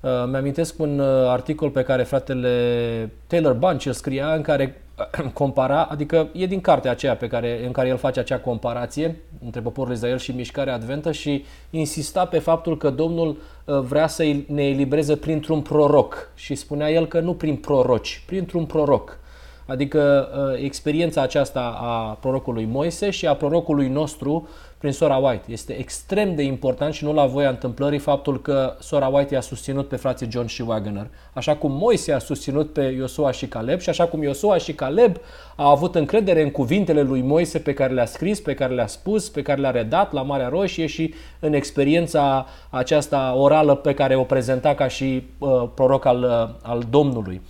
Uh, mi-amintesc un uh, articol pe care fratele Taylor Bunch îl scria în care compara, adică e din cartea aceea pe care, în care el face acea comparație între poporul Israel și mișcarea adventă și insista pe faptul că Domnul uh, vrea să ne elibereze printr-un proroc și spunea el că nu prin proroci, printr-un proroc. Adică uh, experiența aceasta a prorocului Moise și a prorocului nostru prin sora White. Este extrem de important și nu la voia întâmplării faptul că sora White i-a susținut pe frații John și Wagner. Așa cum Moise a susținut pe Iosua și Caleb și așa cum Iosua și Caleb au avut încredere în cuvintele lui Moise pe care le-a scris, pe care le-a spus, pe care le-a redat la Marea Roșie și în experiența aceasta orală pe care o prezenta ca și uh, proroc al, uh, al Domnului.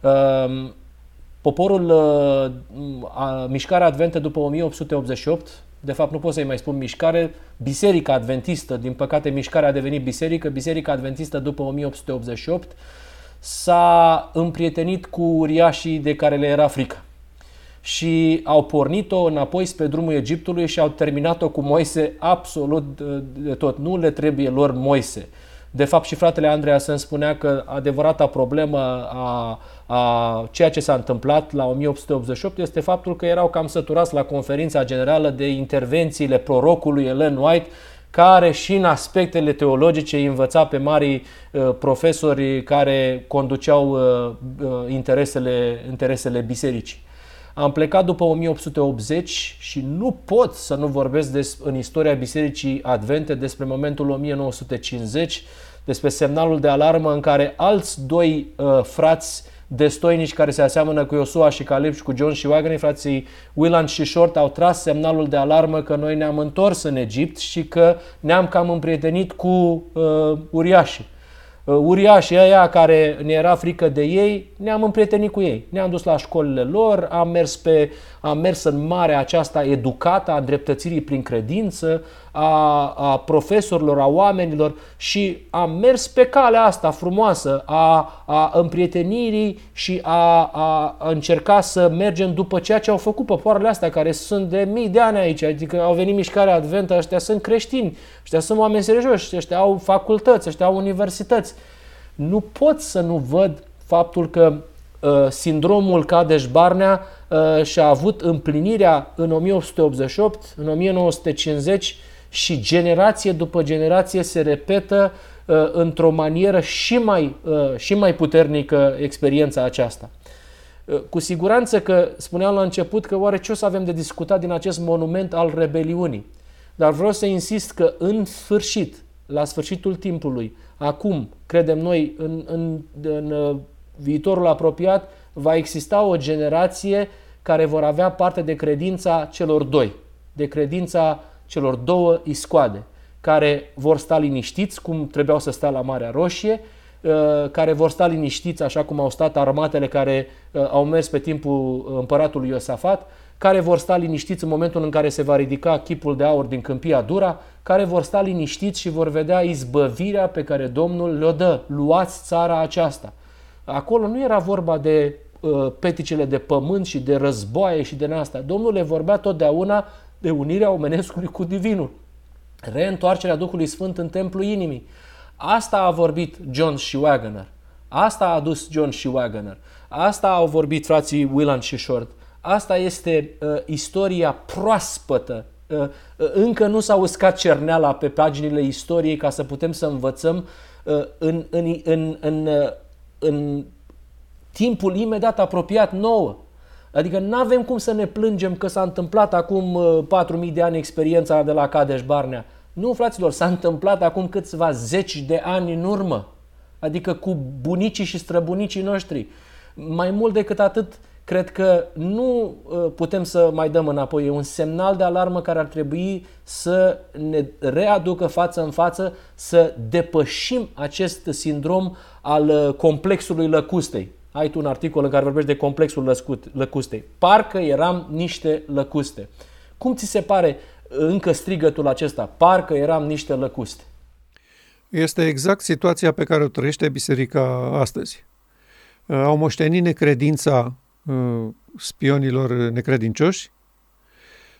Uh, Poporul, uh, a, mișcarea adventă după 1888, de fapt nu pot să-i mai spun mișcare, Biserica Adventistă, din păcate mișcarea a devenit biserică, Biserica Adventistă după 1888 s-a împrietenit cu uriașii de care le era frică și au pornit-o înapoi spre drumul Egiptului și au terminat-o cu Moise absolut uh, de tot. Nu le trebuie lor Moise. De fapt și fratele Andreea să spunea că adevărata problemă a, a ceea ce s-a întâmplat la 1888 este faptul că erau cam săturați la conferința generală de intervențiile prorocului Ellen White care și în aspectele teologice învăța pe mari uh, profesori care conduceau uh, uh, interesele, interesele bisericii. Am plecat după 1880 și nu pot să nu vorbesc des, în istoria Bisericii Advente despre momentul 1950, despre semnalul de alarmă în care alți doi uh, frați destoinici care se aseamănă cu Iosua și Caleb și cu John și Wagner, frații Willand și Short au tras semnalul de alarmă că noi ne-am întors în Egipt și că ne-am cam împrietenit cu uh, uriașii. Uh, uriașii ăia care ne era frică de ei, ne-am împrietenit cu ei. Ne-am dus la școlile lor, am mers, pe, am mers în marea aceasta educată a îndreptățirii prin credință, a, a profesorilor, a oamenilor și am mers pe calea asta frumoasă a, a împrietenirii și a, a, a încerca să mergem după ceea ce au făcut popoarele astea care sunt de mii de ani aici, adică au venit mișcarea adventă, ăștia sunt creștini, ăștia sunt oameni serioși, ăștia au facultăți, ăștia au universități. Nu pot să nu văd faptul că uh, sindromul Cadeș-Barnea uh, și-a avut împlinirea în 1888, în 1950 și generație după generație se repetă uh, într-o manieră și mai, uh, și mai puternică experiența aceasta. Uh, cu siguranță că spuneam la început că oare ce o să avem de discutat din acest monument al rebeliunii. Dar vreau să insist că în sfârșit, la sfârșitul timpului, acum, credem noi, în, în, în uh, viitorul apropiat, va exista o generație care vor avea parte de credința celor doi, de credința celor două iscoade, care vor sta liniștiți, cum trebuiau să stea la Marea Roșie, uh, care vor sta liniștiți așa cum au stat armatele care uh, au mers pe timpul împăratului Iosafat, care vor sta liniștiți în momentul în care se va ridica chipul de aur din câmpia Dura, care vor sta liniștiți și vor vedea izbăvirea pe care Domnul le-o dă. Luați țara aceasta. Acolo nu era vorba de uh, peticele de pământ și de războaie și de asta. Domnul le vorbea totdeauna de unirea omenescului cu divinul. Reîntoarcerea Duhului Sfânt în templul inimii. Asta a vorbit John și Wagner. Asta a adus John și Wagner. Asta au vorbit frații Willan și Short. Asta este uh, istoria proaspătă. Uh, uh, încă nu s-a uscat cerneala pe paginile istoriei ca să putem să învățăm uh, în, în, în, în, uh, în timpul imediat apropiat nouă. Adică nu avem cum să ne plângem că s-a întâmplat acum 4.000 de ani experiența de la Cadeș Barnea. Nu, fraților, s-a întâmplat acum câțiva zeci de ani în urmă. Adică cu bunicii și străbunicii noștri. Mai mult decât atât, cred că nu putem să mai dăm înapoi. E un semnal de alarmă care ar trebui să ne readucă față în față, să depășim acest sindrom al complexului lăcustei ai tu un articol în care vorbești de complexul lăcustei. Parcă eram niște lăcuste. Cum ți se pare încă strigătul acesta? Parcă eram niște lăcuste. Este exact situația pe care o trăiește biserica astăzi. Au moștenit necredința uh, spionilor necredincioși,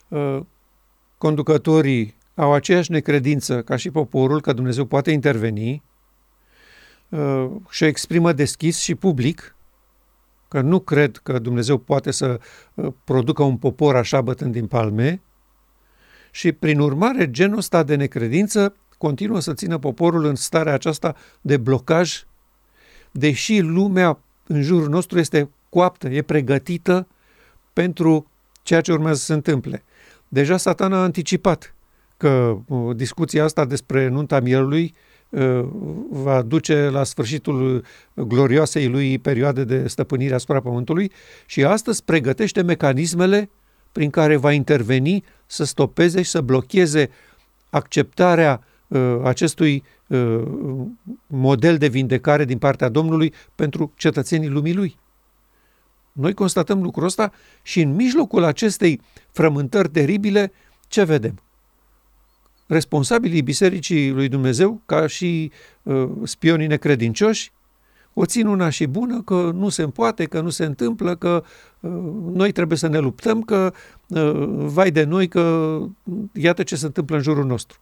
uh, conducătorii au aceeași necredință ca și poporul că Dumnezeu poate interveni uh, și o exprimă deschis și public că nu cred că Dumnezeu poate să uh, producă un popor așa bătând din palme. Și, prin urmare, genul ăsta de necredință continuă să țină poporul în starea aceasta de blocaj, deși lumea în jurul nostru este coaptă, e pregătită pentru ceea ce urmează să se întâmple. Deja satana a anticipat că uh, discuția asta despre nunta mielului uh, va duce la sfârșitul glorioasei lui perioade de stăpânire asupra pământului și astăzi pregătește mecanismele prin care va interveni să stopeze și să blocheze acceptarea uh, acestui model de vindecare din partea Domnului pentru cetățenii lumii lui. Noi constatăm lucrul ăsta și în mijlocul acestei frământări teribile, ce vedem? Responsabilii Bisericii lui Dumnezeu, ca și uh, spionii necredincioși, o țin una și bună că nu se poate, că nu se întâmplă, că uh, noi trebuie să ne luptăm, că uh, vai de noi, că iată ce se întâmplă în jurul nostru.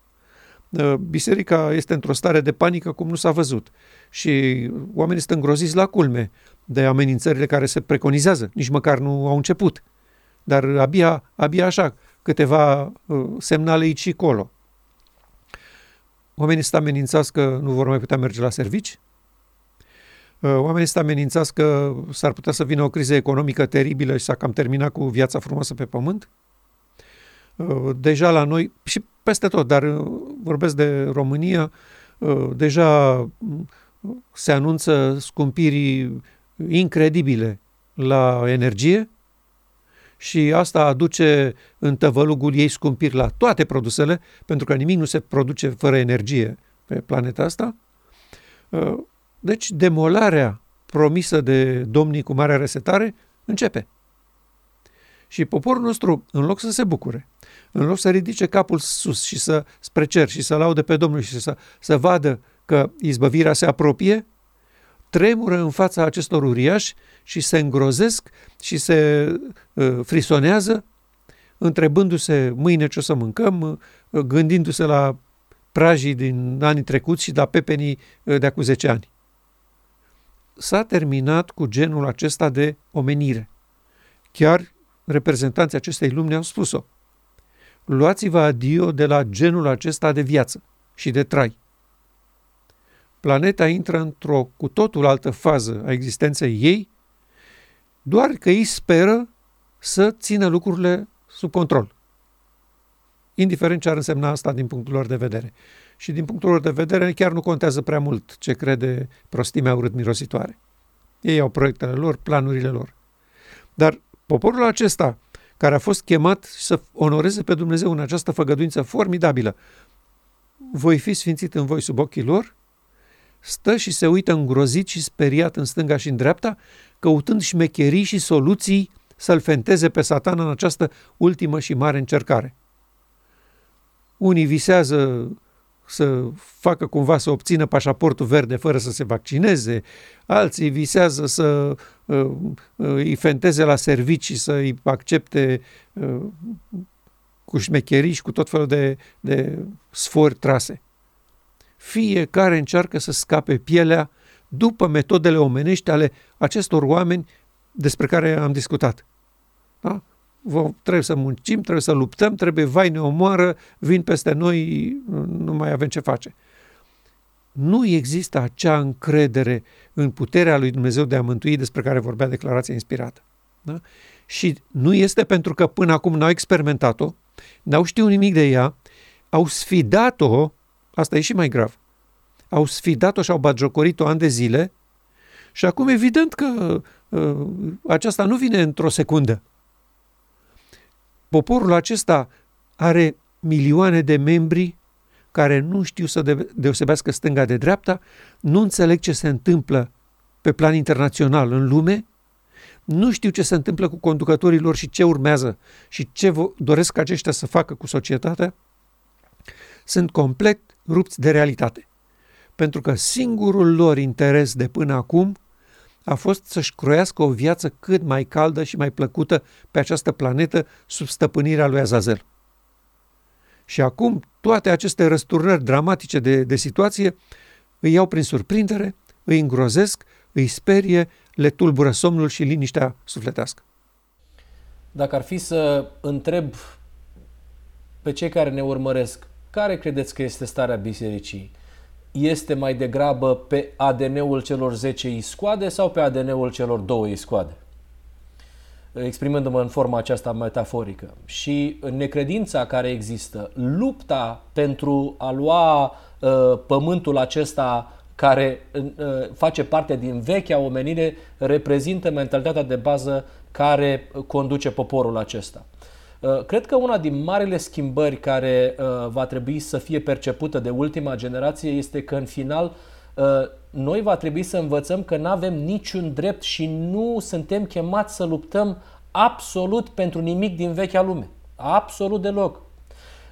Uh, biserica este într-o stare de panică cum nu s-a văzut și oamenii sunt îngroziți la culme de amenințările care se preconizează, nici măcar nu au început. Dar abia, abia așa, câteva uh, semnale aici și acolo. Oamenii sunt amenințați că nu vor mai putea merge la servici, uh, oamenii sunt amenințați că s-ar putea să vină o criză economică teribilă și s-a cam terminat cu viața frumoasă pe pământ. Uh, deja la noi și peste tot, dar vorbesc de România, deja se anunță scumpirii incredibile la energie și asta aduce în tăvălugul ei scumpiri la toate produsele, pentru că nimic nu se produce fără energie pe planeta asta. Uh, deci demolarea promisă de domnii cu marea resetare începe. Și poporul nostru, în loc să se bucure, în loc să ridice capul sus și să spre cer și să laude pe Domnul și să, să vadă că izbăvirea se apropie, tremură în fața acestor uriași și se îngrozesc și se uh, frisonează, întrebându-se mâine ce o să mâncăm, uh, gândindu-se la prajii din anii trecuți și la pepenii uh, de acum 10 ani. S-a terminat cu genul acesta de omenire. Chiar reprezentanții acestei lumi ne-au spus-o. Luați-vă adio de la genul acesta de viață și de trai planeta intră într-o cu totul altă fază a existenței ei, doar că ei speră să țină lucrurile sub control. Indiferent ce ar însemna asta din punctul lor de vedere. Și din punctul lor de vedere chiar nu contează prea mult ce crede prostimea urât-mirositoare. Ei au proiectele lor, planurile lor. Dar poporul acesta, care a fost chemat să onoreze pe Dumnezeu în această făgăduință formidabilă, voi fi sfințit în voi sub ochii lor stă și se uită îngrozit și speriat în stânga și în dreapta, căutând șmecherii și soluții să-l fenteze pe satana în această ultimă și mare încercare. Unii visează să facă cumva să obțină pașaportul verde fără să se vaccineze, alții visează să uh, uh, îi fenteze la servicii, să îi accepte uh, cu șmecherii și cu tot felul de, de sfori trase fiecare încearcă să scape pielea după metodele omenești ale acestor oameni despre care am discutat. Da? Trebuie să muncim, trebuie să luptăm, trebuie, vai, ne omoară, vin peste noi, nu mai avem ce face. Nu există acea încredere în puterea lui Dumnezeu de a mântui despre care vorbea declarația inspirată. Da? Și nu este pentru că până acum n-au experimentat-o, n-au știut nimic de ea, au sfidat-o Asta e și mai grav. Au sfidat-o și au bagiocorit-o ani de zile și acum evident că uh, aceasta nu vine într-o secundă. Poporul acesta are milioane de membri care nu știu să deosebească stânga de dreapta, nu înțeleg ce se întâmplă pe plan internațional în lume, nu știu ce se întâmplă cu conducătorii lor și ce urmează și ce doresc aceștia să facă cu societatea, sunt complet rupți de realitate. Pentru că singurul lor interes de până acum a fost să-și croiască o viață cât mai caldă și mai plăcută pe această planetă sub stăpânirea lui Azazel. Și acum toate aceste răsturnări dramatice de, de situație îi iau prin surprindere, îi îngrozesc, îi sperie, le tulbură somnul și liniștea sufletească. Dacă ar fi să întreb pe cei care ne urmăresc, care credeți că este starea bisericii? Este mai degrabă pe ADN-ul celor 10 iscoade sau pe ADN-ul celor două iscoade? Exprimându-mă în forma aceasta metaforică. Și necredința care există, lupta pentru a lua uh, pământul acesta care uh, face parte din vechea omenire, reprezintă mentalitatea de bază care conduce poporul acesta. Uh, cred că una din marile schimbări care uh, va trebui să fie percepută de ultima generație este că în final uh, noi va trebui să învățăm că nu avem niciun drept și nu suntem chemați să luptăm absolut pentru nimic din vechea lume. Absolut deloc.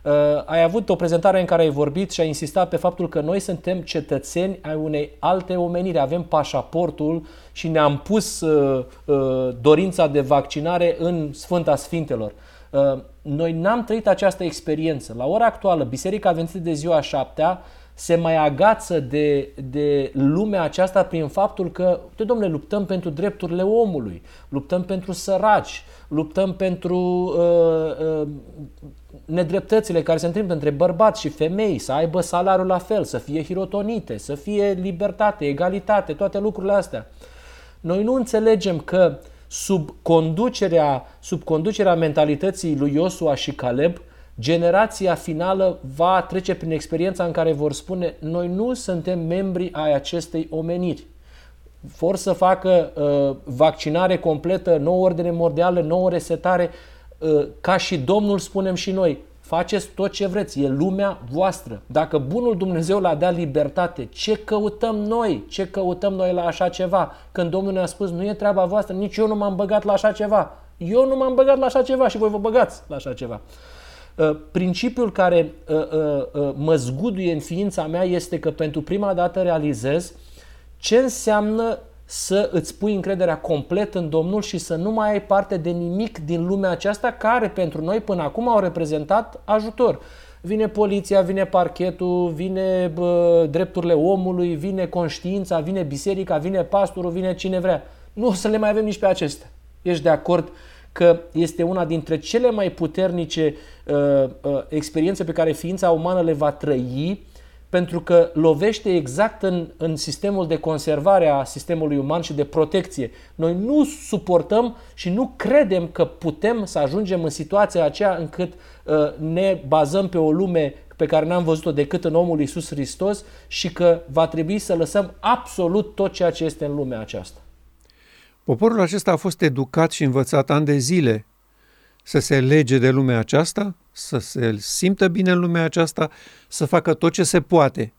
Uh, ai avut o prezentare în care ai vorbit și ai insistat pe faptul că noi suntem cetățeni ai unei alte omeniri, avem pașaportul și ne-am pus uh, uh, dorința de vaccinare în Sfânta Sfintelor. Uh, noi n-am trăit această experiență. La ora actuală, Biserica Adventistă de ziua șaptea se mai agață de, de lumea aceasta prin faptul că, uite domnule, luptăm pentru drepturile omului, luptăm pentru săraci, luptăm pentru uh, uh, nedreptățile care se întâmplă între bărbați și femei, să aibă salariul la fel, să fie hirotonite, să fie libertate, egalitate, toate lucrurile astea. Noi nu înțelegem că sub conducerea, sub conducerea mentalității lui Iosua și Caleb, generația finală va trece prin experiența în care vor spune noi nu suntem membri ai acestei omeniri. Vor să facă uh, vaccinare completă, nouă ordine mondială, nouă resetare, uh, ca și Domnul spunem și noi, faceți tot ce vreți, e lumea voastră. Dacă bunul Dumnezeu l-a dat libertate, ce căutăm noi? Ce căutăm noi la așa ceva? Când Domnul ne-a spus, nu e treaba voastră, nici eu nu m-am băgat la așa ceva. Eu nu m-am băgat la așa ceva și voi vă băgați la așa ceva. Uh, principiul care uh, uh, mă zguduie în ființa mea este că pentru prima dată realizez ce înseamnă să îți pui încrederea complet în Domnul și să nu mai ai parte de nimic din lumea aceasta care pentru noi până acum au reprezentat ajutor. Vine poliția, vine parchetul, vine bă, drepturile omului, vine conștiința, vine biserica, vine pastorul, vine cine vrea. Nu o să le mai avem nici pe acestea. Ești de acord că este una dintre cele mai puternice uh, uh, experiențe pe care ființa umană le va trăi pentru că lovește exact în, în sistemul de conservare a sistemului uman și de protecție. Noi nu suportăm și nu credem că putem să ajungem în situația aceea încât uh, ne bazăm pe o lume pe care n-am văzut-o decât în omul Iisus Hristos și că va trebui să lăsăm absolut tot ceea ce este în lumea aceasta. Poporul acesta a fost educat și învățat ani de zile să se lege de lumea aceasta, să se simtă bine în lumea aceasta, să facă tot ce se poate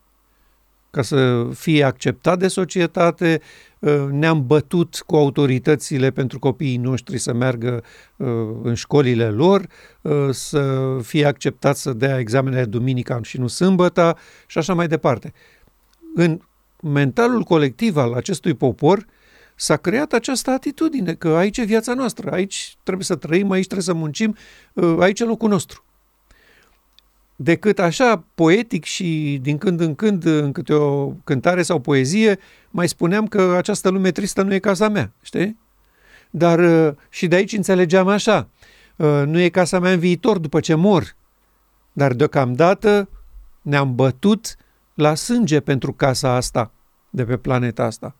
ca să fie acceptat de societate. Uh, ne-am bătut cu autoritățile pentru copiii noștri să meargă uh, în școlile lor, uh, să fie acceptat să dea examenele duminica și nu sâmbătă și așa mai departe. În mentalul colectiv al acestui popor, s-a creat această atitudine că aici e viața noastră, aici trebuie să trăim, aici trebuie să muncim, uh, aici e locul nostru. Decât așa, poetic și din când în când, în câte o cântare sau poezie, mai spuneam că această lume tristă nu e casa mea, știi? Dar uh, și de aici înțelegeam așa, uh, nu e casa mea în viitor după ce mor, dar deocamdată ne-am bătut la sânge pentru casa asta, de pe planeta asta.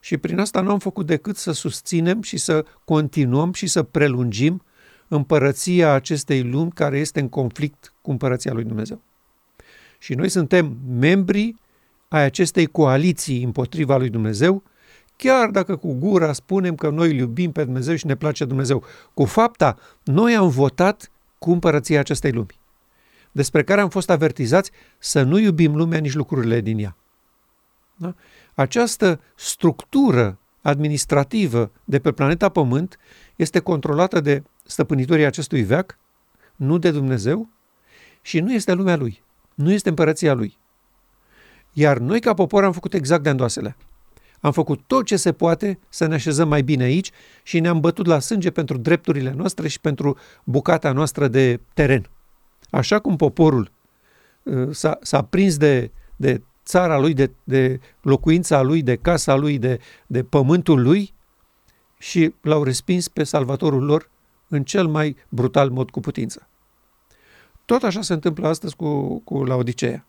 Și prin asta nu am făcut decât să susținem și să continuăm și să prelungim împărăția acestei lumi care este în conflict cu împărăția lui Dumnezeu. Și noi suntem membri ai acestei coaliții împotriva lui Dumnezeu, chiar dacă cu gura spunem că noi îl iubim pe Dumnezeu și ne place Dumnezeu. Cu fapta, noi am votat cu împărăția acestei lumi, despre care am fost avertizați să nu iubim lumea nici lucrurile din ea. Da? Această structură administrativă de pe planeta Pământ este controlată de stăpânitorii acestui veac, nu de Dumnezeu, și nu este lumea lui, nu este împărăția lui. Iar noi ca popor am făcut exact de îndoasele. Am făcut tot ce se poate să ne așezăm mai bine aici și ne-am bătut la sânge pentru drepturile noastre și pentru bucata noastră de teren. Așa cum poporul uh, s-a, s-a prins de, de țara lui, de, de locuința lui, de casa lui, de, de pământul lui și l-au respins pe salvatorul lor în cel mai brutal mod cu putință. Tot așa se întâmplă astăzi cu, cu Laodicea.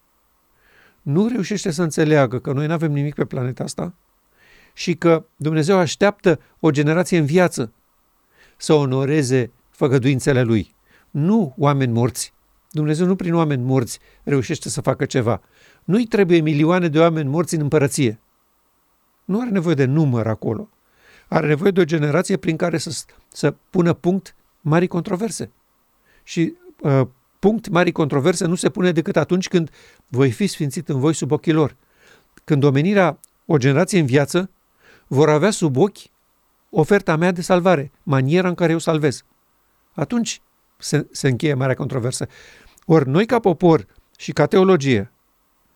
Nu reușește să înțeleagă că noi nu avem nimic pe planeta asta și că Dumnezeu așteaptă o generație în viață să onoreze făgăduințele lui. Nu oameni morți. Dumnezeu nu prin oameni morți reușește să facă ceva. Nu-i trebuie milioane de oameni morți în împărăție. Nu are nevoie de număr acolo. Are nevoie de o generație prin care să, să pună punct mari controverse. Și uh, punct mari controverse nu se pune decât atunci când voi fi sfințit în voi sub ochii lor. Când omenirea, o generație în viață, vor avea sub ochi oferta mea de salvare, maniera în care eu salvez. Atunci se, se încheie marea controversă. Ori noi ca popor și ca teologie,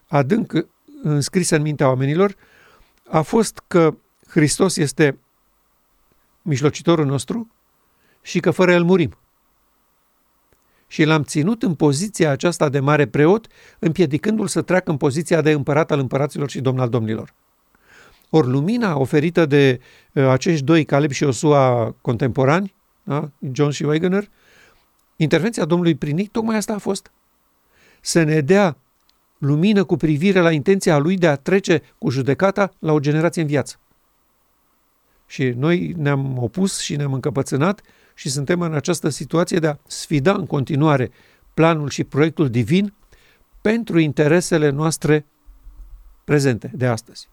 adânc înscrisă în mintea oamenilor, a fost că Hristos este mijlocitorul nostru și că fără el murim. Și l-am ținut în poziția aceasta de mare preot, împiedicându-l să treacă în poziția de împărat al împăraților și domn al domnilor. Ori lumina oferită de uh, acești doi, Caleb și Osua contemporani, da? John și Wegener, intervenția Domnului prin ei, tocmai asta a fost. Să ne dea lumină cu privire la intenția lui de a trece cu judecata la o generație în viață. Și noi ne-am opus și ne-am încăpățânat și suntem în această situație de a sfida în continuare planul și proiectul divin pentru interesele noastre prezente de astăzi.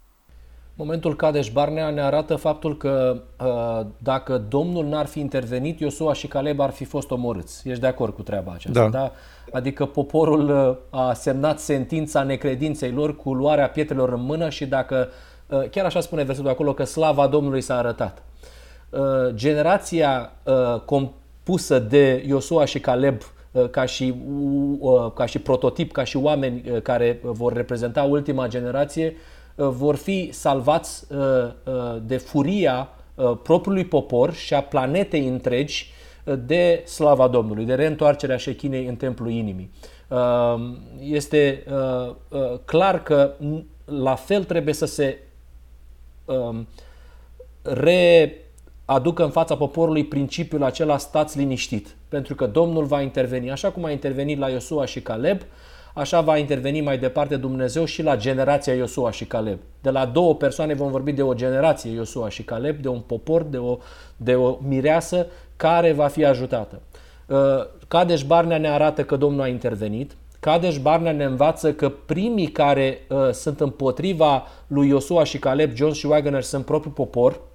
Momentul Cadeș Barnea ne arată faptul că uh, dacă Domnul n-ar fi intervenit, Iosua și Caleb ar fi fost omorâți. Ești de acord cu treaba aceasta, da? da? Adică poporul uh, a semnat sentința necredinței lor cu luarea pietrelor în mână și dacă, uh, chiar așa spune versetul acolo, că slava Domnului s-a arătat. Generația compusă de Iosua și Caleb ca și, ca și prototip, ca și oameni care vor reprezenta ultima generație, Uh, vor fi salvați uh, uh, de furia propriului popor și a planetei întregi de slava Domnului, de reîntoarcerea șechinei în templul inimii. Este clar că la fel trebuie să se um, readucă în fața poporului principiul acela stați liniștit, pentru că Domnul va interveni, așa cum a intervenit la Iosua și Caleb, așa va interveni mai departe Dumnezeu și la generația Iosua și Caleb. De la două persoane vom vorbi de o generație Iosua și Caleb, de un popor, de o, de o mireasă care va fi ajutată. Uh, Cadeș Barnea ne arată că Domnul a intervenit. Cadeș Barnea ne învață că primii care uh, sunt împotriva lui Iosua și Caleb, John și Wagner, sunt propriul popor, Uh,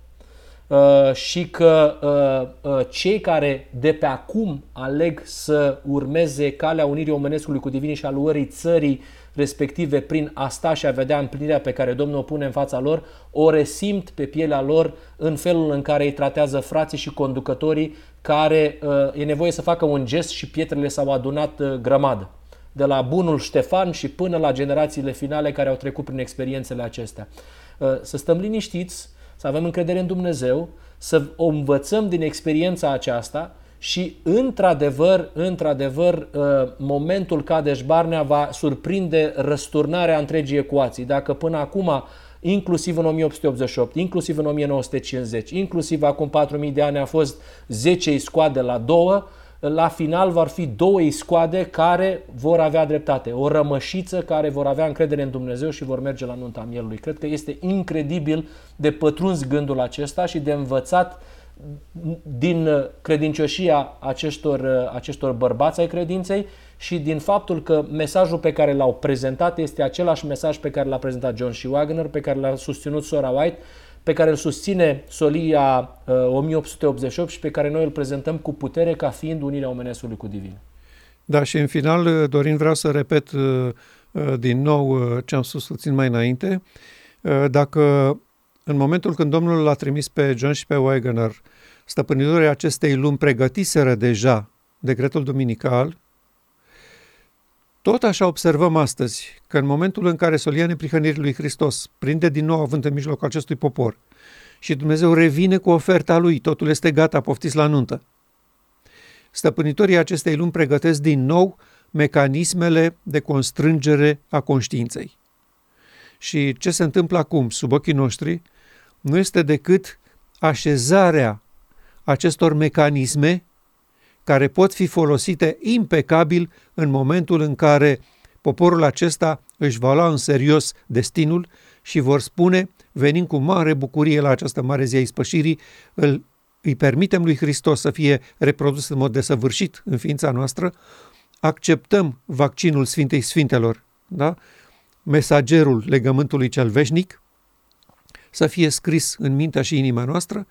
și că uh, uh, cei care de pe acum aleg să urmeze calea unirii omenescului cu divinii și a luării țării respective prin asta și a vedea împlinirea pe care Domnul o pune în fața lor, o resimt pe pielea lor în felul în care îi tratează frații și conducătorii care uh, e nevoie să facă un gest și pietrele s-au adunat uh, grămadă. De la bunul Ștefan și până la generațiile finale care au trecut prin experiențele acestea. Uh, să stăm liniștiți, să avem încredere în Dumnezeu, să o învățăm din experiența aceasta și într-adevăr, într-adevăr, uh, momentul Cadeș Barnea va surprinde răsturnarea întregii ecuații. Dacă până acum, inclusiv în 1888, inclusiv în 1950, inclusiv acum 4000 de ani a fost 10 iscoade la două, la final vor fi două iscoade care vor avea dreptate, o rămășiță care vor avea încredere în Dumnezeu și vor merge la nunta mielului. Cred că este incredibil de pătruns gândul acesta și de învățat din credincioșia acestor, acestor bărbați ai credinței și din faptul că mesajul pe care l-au prezentat este același mesaj pe care l-a prezentat John și Wagner, pe care l-a susținut Sora White, pe care îl susține Solia uh, 1888 și pe care noi îl prezentăm cu putere ca fiind unirea omenescului cu divin. Da, și în final, uh, Dorin, vreau să repet uh, uh, din nou ce am spus puțin mai înainte. Dacă în momentul când Domnul l-a trimis pe John și pe Wagner, stăpânitorii acestei lumi pregătiseră deja decretul duminical, tot așa observăm astăzi că în momentul în care solia neprihănirii lui Hristos prinde din nou avânt în mijlocul acestui popor și Dumnezeu revine cu oferta lui, totul este gata, poftiți la nuntă. Stăpânitorii acestei lumi pregătesc din nou mecanismele de constrângere a conștiinței. Și ce se întâmplă acum, sub ochii noștri, nu este decât așezarea acestor mecanisme care pot fi folosite impecabil în momentul în care poporul acesta își va lua în serios destinul și vor spune, venim cu mare bucurie la această mare zi a ispășirii, îl, îi permitem lui Hristos să fie reprodus în mod desăvârșit în ființa noastră, acceptăm vaccinul Sfintei Sfintelor, da? mesagerul legământului cel veșnic, să fie scris în mintea și inima noastră,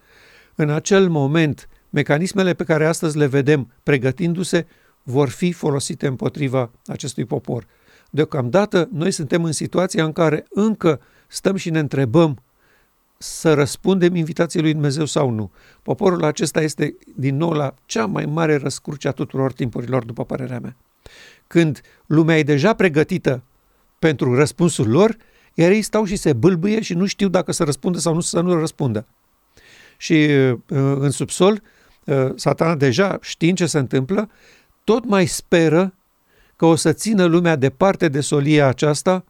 în acel moment mecanismele pe care astăzi le vedem pregătindu-se vor fi folosite împotriva acestui popor. Deocamdată noi suntem în situația în care încă stăm și ne întrebăm să răspundem invitației lui Dumnezeu sau nu. Poporul acesta este din nou la cea mai mare răscruce a tuturor timpurilor, după părerea mea. Când lumea e deja pregătită pentru răspunsul lor, iar ei stau și se bâlbâie și nu știu dacă să răspundă sau nu să nu răspundă. Și uh, în subsol, uh, satana deja știind ce se întâmplă, tot mai speră că o să țină lumea departe de solia aceasta,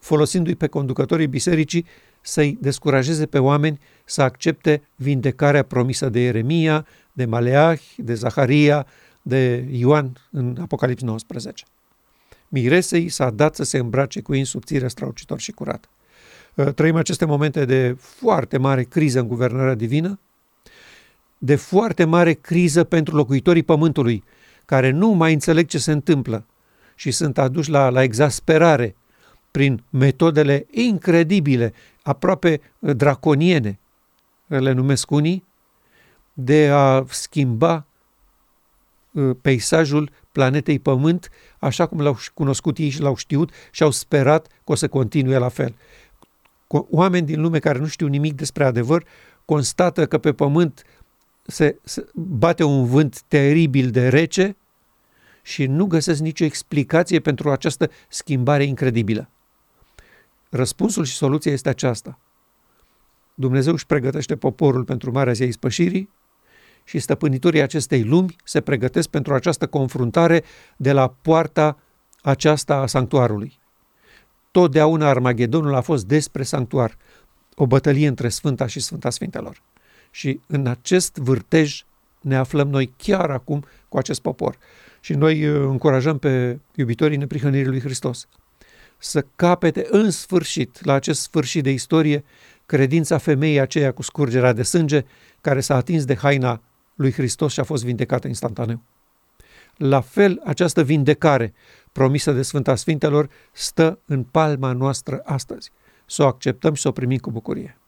folosindu-i pe conducătorii bisericii să-i descurajeze pe oameni să accepte vindecarea promisă de Ieremia, de Maleah, de Zaharia, de Ioan în Apocalips 19. Miresei s-a dat să se îmbrace cu ei subțire, straucitor și curat. Uh, trăim aceste momente de foarte mare criză în guvernarea divină, de foarte mare criză pentru locuitorii pământului, care nu mai înțeleg ce se întâmplă și sunt aduși la, la exasperare prin metodele incredibile, aproape draconiene, le numesc unii, de a schimba uh, peisajul planetei Pământ, așa cum l-au cunoscut ei și l-au știut și au sperat că o să continue la fel. Oameni din lume care nu știu nimic despre adevăr constată că pe Pământ se, se bate un vânt teribil de rece și nu găsesc nicio explicație pentru această schimbare incredibilă. Răspunsul și soluția este aceasta. Dumnezeu își pregătește poporul pentru Marea Zi a Ispășirii și stăpânitorii acestei lumi se pregătesc pentru această confruntare de la poarta aceasta a sanctuarului. Totdeauna Armagedonul a fost despre sanctuar, o bătălie între Sfânta și Sfânta Sfintelor. Și în acest vârtej ne aflăm noi chiar acum cu acest popor. Și noi uh, încurajăm pe iubitorii neprihănirii lui Hristos să capete în sfârșit, la acest sfârșit de istorie, credința femeii aceea cu scurgerea de sânge, care s-a atins de haina lui Hristos și a fost vindecată instantaneu. La fel, această vindecare promisă de Sfânta Sfintelor stă în palma noastră astăzi. Să o acceptăm și să o primim cu bucurie.